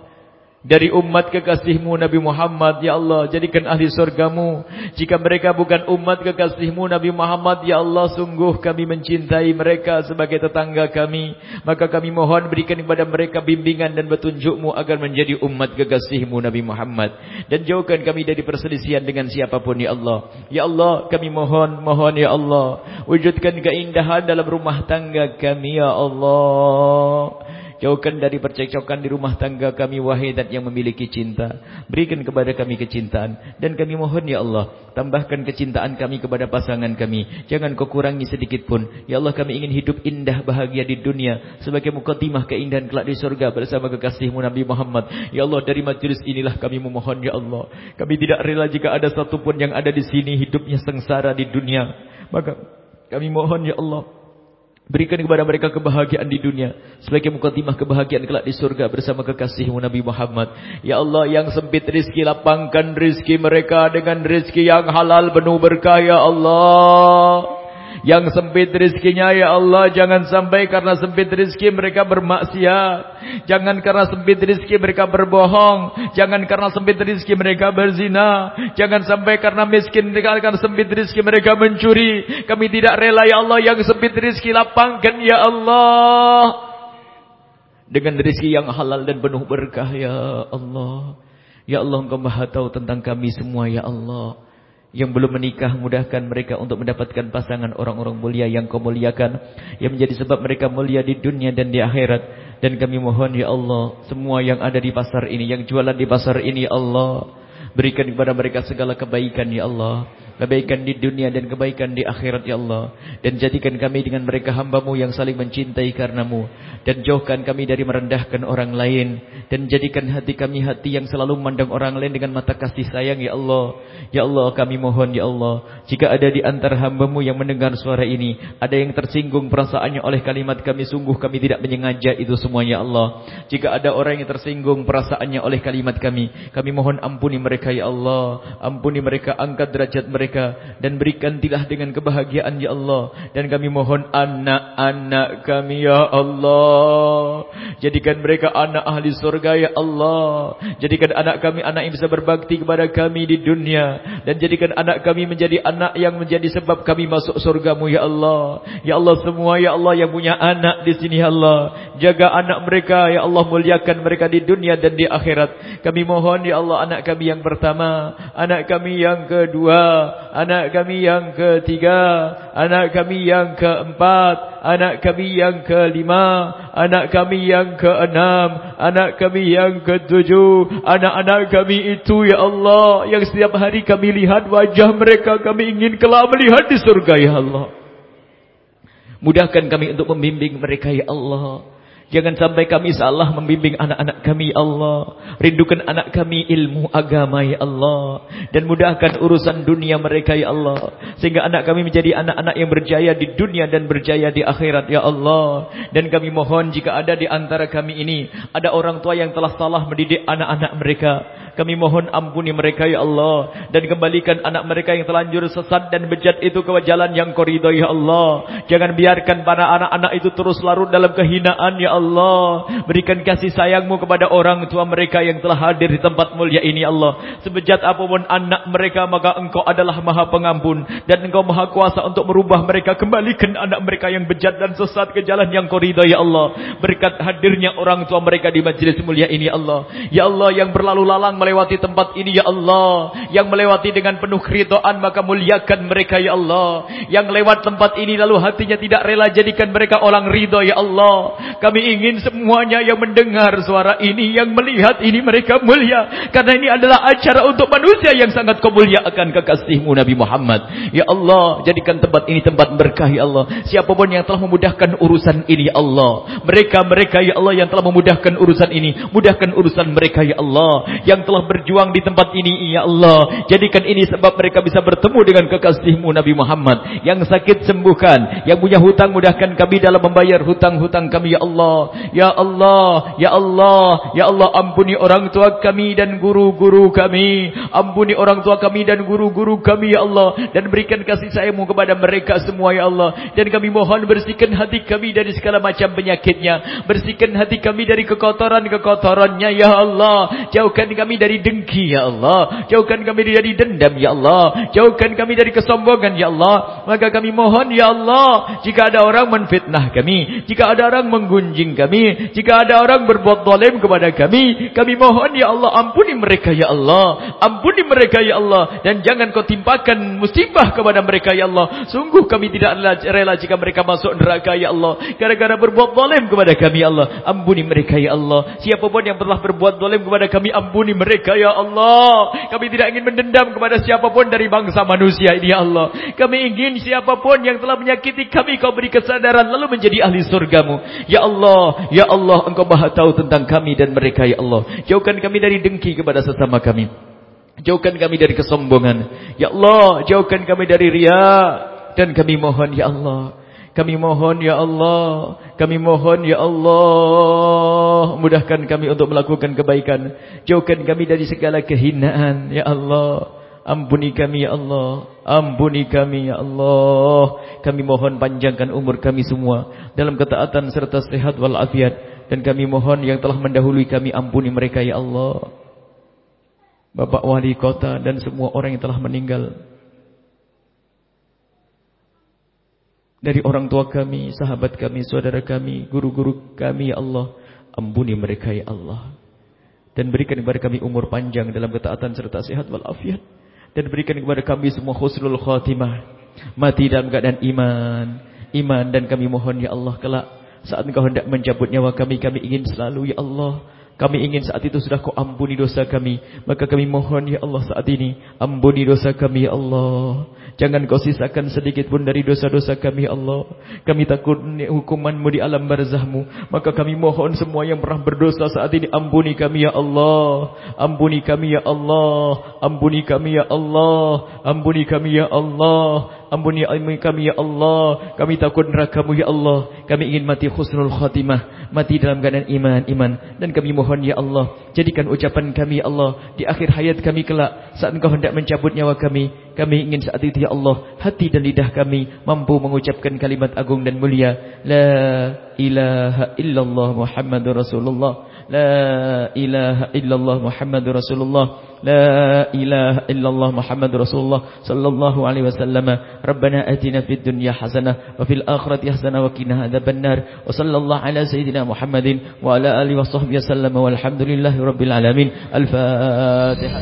dari umat kekasihmu Nabi Muhammad ya Allah jadikan ahli surgamu. Jika mereka bukan umat kekasihmu Nabi Muhammad ya Allah sungguh kami mencintai mereka sebagai tetangga kami. Maka kami mohon berikan kepada mereka bimbingan dan petunjukmu agar menjadi umat kekasihmu Nabi Muhammad. Dan jauhkan kami dari perselisihan dengan siapa pun ya Allah. Ya Allah kami mohon mohon ya Allah wujudkan keindahan dalam rumah tangga kami ya Allah Jauhkan dari percekcokan di rumah tangga kami wahai dat yang memiliki cinta. Berikan kepada kami kecintaan. Dan kami mohon ya Allah. Tambahkan kecintaan kami kepada pasangan kami. Jangan kau kurangi sedikit pun. Ya Allah kami ingin hidup indah bahagia di dunia. Sebagai mukatimah keindahan kelak di surga bersama kekasihmu Nabi Muhammad. Ya Allah dari majlis inilah kami memohon ya Allah. Kami tidak rela jika ada satu pun yang ada di sini hidupnya sengsara di dunia. Maka kami mohon ya Allah. Berikan kepada mereka kebahagiaan di dunia. Sebagai mukatimah kebahagiaan kelak di surga bersama kekasihmu Nabi Muhammad. Ya Allah yang sempit rizki lapangkan rizki mereka dengan rizki yang halal penuh berkah ya Allah. Yang sempit rezekinya ya Allah jangan sampai karena sempit rezeki mereka bermaksiat. Jangan karena sempit rezeki mereka berbohong. Jangan karena sempit rezeki mereka berzina. Jangan sampai karena miskin karena sempit rezeki mereka mencuri. Kami tidak rela ya Allah yang sempit rezeki lapangkan ya Allah. Dengan rezeki yang halal dan penuh berkah ya Allah. Ya Allah engkau maha tahu tentang kami semua ya Allah. Yang belum menikah mudahkan mereka untuk mendapatkan pasangan orang-orang mulia yang kau muliakan. Yang menjadi sebab mereka mulia di dunia dan di akhirat. Dan kami mohon ya Allah. Semua yang ada di pasar ini. Yang jualan di pasar ini ya Allah. Berikan kepada mereka segala kebaikan ya Allah. Kebaikan di dunia dan kebaikan di akhirat ya Allah. Dan jadikan kami dengan mereka hambamu yang saling mencintai karenamu. Dan jauhkan kami dari merendahkan orang lain. Dan jadikan hati kami hati yang selalu memandang orang lain dengan mata kasih sayang ya Allah. Ya Allah kami mohon ya Allah. Jika ada di antara hambamu yang mendengar suara ini. Ada yang tersinggung perasaannya oleh kalimat kami. Sungguh kami tidak menyengaja itu semuanya Allah. Jika ada orang yang tersinggung perasaannya oleh kalimat kami. Kami mohon ampuni mereka ya Allah. Ampuni mereka angkat derajat mereka mereka dan berikan tilah dengan kebahagiaan ya Allah. Dan kami mohon anak-anak kami ya Allah. Jadikan mereka anak ahli surga ya Allah. Jadikan anak kami anak yang bisa berbakti kepada kami di dunia. Dan jadikan anak kami menjadi anak yang menjadi sebab kami masuk surgamu ya Allah. Ya Allah semua ya Allah yang punya anak di sini ya Allah. Jaga anak mereka ya Allah. Muliakan mereka di dunia dan di akhirat. Kami mohon ya Allah anak kami yang pertama anak kami yang kedua anak kami yang ketiga, anak kami yang keempat, anak kami yang kelima, anak kami yang keenam, anak kami yang ketujuh, anak-anak kami itu ya Allah yang setiap hari kami lihat wajah mereka kami ingin kelak melihat di surga ya Allah. Mudahkan kami untuk membimbing mereka ya Allah. Jangan sampai kami salah membimbing anak-anak kami ya Allah. Rindukan anak kami ilmu agama ya Allah. Dan mudahkan urusan dunia mereka ya Allah. Sehingga anak kami menjadi anak-anak yang berjaya di dunia dan berjaya di akhirat ya Allah. Dan kami mohon jika ada di antara kami ini. Ada orang tua yang telah salah mendidik anak-anak mereka. Kami mohon ampuni mereka ya Allah dan kembalikan anak mereka yang telanjur sesat dan bejat itu ke jalan yang koridor ya Allah. Jangan biarkan para anak-anak itu terus larut dalam kehinaan ya Allah. Berikan kasih sayangmu kepada orang tua mereka yang telah hadir di tempat mulia ini ya Allah. Sebejat apapun anak mereka maka engkau adalah maha pengampun dan engkau maha kuasa untuk merubah mereka kembalikan anak mereka yang bejat dan sesat ke jalan yang koridor ya Allah. Berkat hadirnya orang tua mereka di majlis mulia ini ya Allah. Ya Allah yang berlalu lalang melewati tempat ini ya Allah. Yang melewati dengan penuh keridhaan maka muliakan mereka ya Allah. Yang lewat tempat ini lalu hatinya tidak rela jadikan mereka orang ridho ya Allah. Kami ingin semuanya yang mendengar suara ini yang melihat ini mereka mulia. Karena ini adalah acara untuk manusia yang sangat kau muliakan kekasihmu Nabi Muhammad. Ya Allah jadikan tempat ini tempat berkah ya Allah. Siapa pun yang telah memudahkan urusan ini ya Allah. Mereka-mereka ya Allah yang telah memudahkan urusan ini mudahkan urusan mereka ya Allah. Yang telah telah berjuang di tempat ini ya Allah. Jadikan ini sebab mereka bisa bertemu dengan kekasihmu Nabi Muhammad. Yang sakit sembuhkan yang punya hutang mudahkan kami dalam membayar hutang-hutang kami ya Allah. Ya Allah ya Allah ya Allah ampuni orang tua kami dan guru-guru kami. Ampuni orang tua kami dan guru-guru kami ya Allah. Dan berikan kasih sayangmu kepada mereka semua ya Allah. Dan kami mohon bersihkan hati kami dari segala macam penyakitnya. Bersihkan hati kami dari kekotoran-kekotorannya ya Allah. Jauhkan kami dari dari dengki ya Allah. Jauhkan kami dari dendam ya Allah. Jauhkan kami dari kesombongan ya Allah. Maka kami mohon ya Allah. Jika ada orang menfitnah kami. Jika ada orang menggunjing kami. Jika ada orang berbuat zalim kepada kami. Kami mohon ya Allah. Ampuni mereka ya Allah. Ampuni mereka ya Allah. Dan jangan kau timpakan musibah kepada mereka ya Allah. Sungguh kami tidak rela jika mereka masuk neraka ya Allah. Gara-gara berbuat zalim kepada kami ya Allah. Ampuni mereka ya Allah. Siapapun yang telah berbuat zalim kepada kami. Ampuni mereka mereka ya Allah. Kami tidak ingin mendendam kepada siapapun dari bangsa manusia ini ya Allah. Kami ingin siapapun yang telah menyakiti kami kau beri kesadaran lalu menjadi ahli surgamu. Ya Allah, ya Allah engkau maha tahu tentang kami dan mereka ya Allah. Jauhkan kami dari dengki kepada sesama kami. Jauhkan kami dari kesombongan. Ya Allah, jauhkan kami dari ria dan kami mohon ya Allah kami mohon ya Allah, kami mohon ya Allah, mudahkan kami untuk melakukan kebaikan. Jauhkan kami dari segala kehinaan ya Allah. Ampuni kami ya Allah. Ampuni kami ya Allah. Kami mohon panjangkan umur kami semua dalam ketaatan serta sehat walafiat dan kami mohon yang telah mendahului kami ampuni mereka ya Allah. Bapak wali kota dan semua orang yang telah meninggal. Dari orang tua kami, sahabat kami, saudara kami, guru-guru kami ya Allah. Ampuni mereka ya Allah. Dan berikan kepada kami umur panjang dalam ketaatan serta sehat walafiat dan berikan kepada kami semua husnul khatimah mati dalam keadaan iman iman dan kami mohon ya Allah kelak saat engkau hendak mencabut nyawa kami kami ingin selalu ya Allah kami ingin saat itu sudah kau ampuni dosa kami. Maka kami mohon ya Allah saat ini. Ampuni dosa kami ya Allah. Jangan kau sisakan sedikit pun dari dosa-dosa kami Allah. Kami takut hukumanmu di alam barzahmu. Maka kami mohon semua yang pernah berdosa saat ini. Ampuni kami ya Allah. Ampuni kami ya Allah. Ampuni kami ya Allah. Ampuni kami ya Allah. Ampuni kami ya Allah. Kami takut nerakamu ya Allah. Kami ingin mati khusnul khatimah. Mati dalam keadaan iman, iman. Dan kami mohon ya Allah. Jadikan ucapan kami ya Allah. Di akhir hayat kami kelak. Saat engkau hendak mencabut nyawa kami. Kami ingin saat itu ya Allah. Hati dan lidah kami mampu mengucapkan kalimat agung dan mulia. La ilaha illallah Muhammadur Rasulullah. لا إله إلا الله محمد رسول الله. لا إله إلا الله محمد رسول الله صلى الله عليه وسلم. ربنا أتنا في الدنيا حسنة وفي الآخرة حسنة وقنا عذاب النار. وصلى الله على سيدنا محمد وعلى آله وصحبه وسلم. والحمد لله رب العالمين. الفاتحة.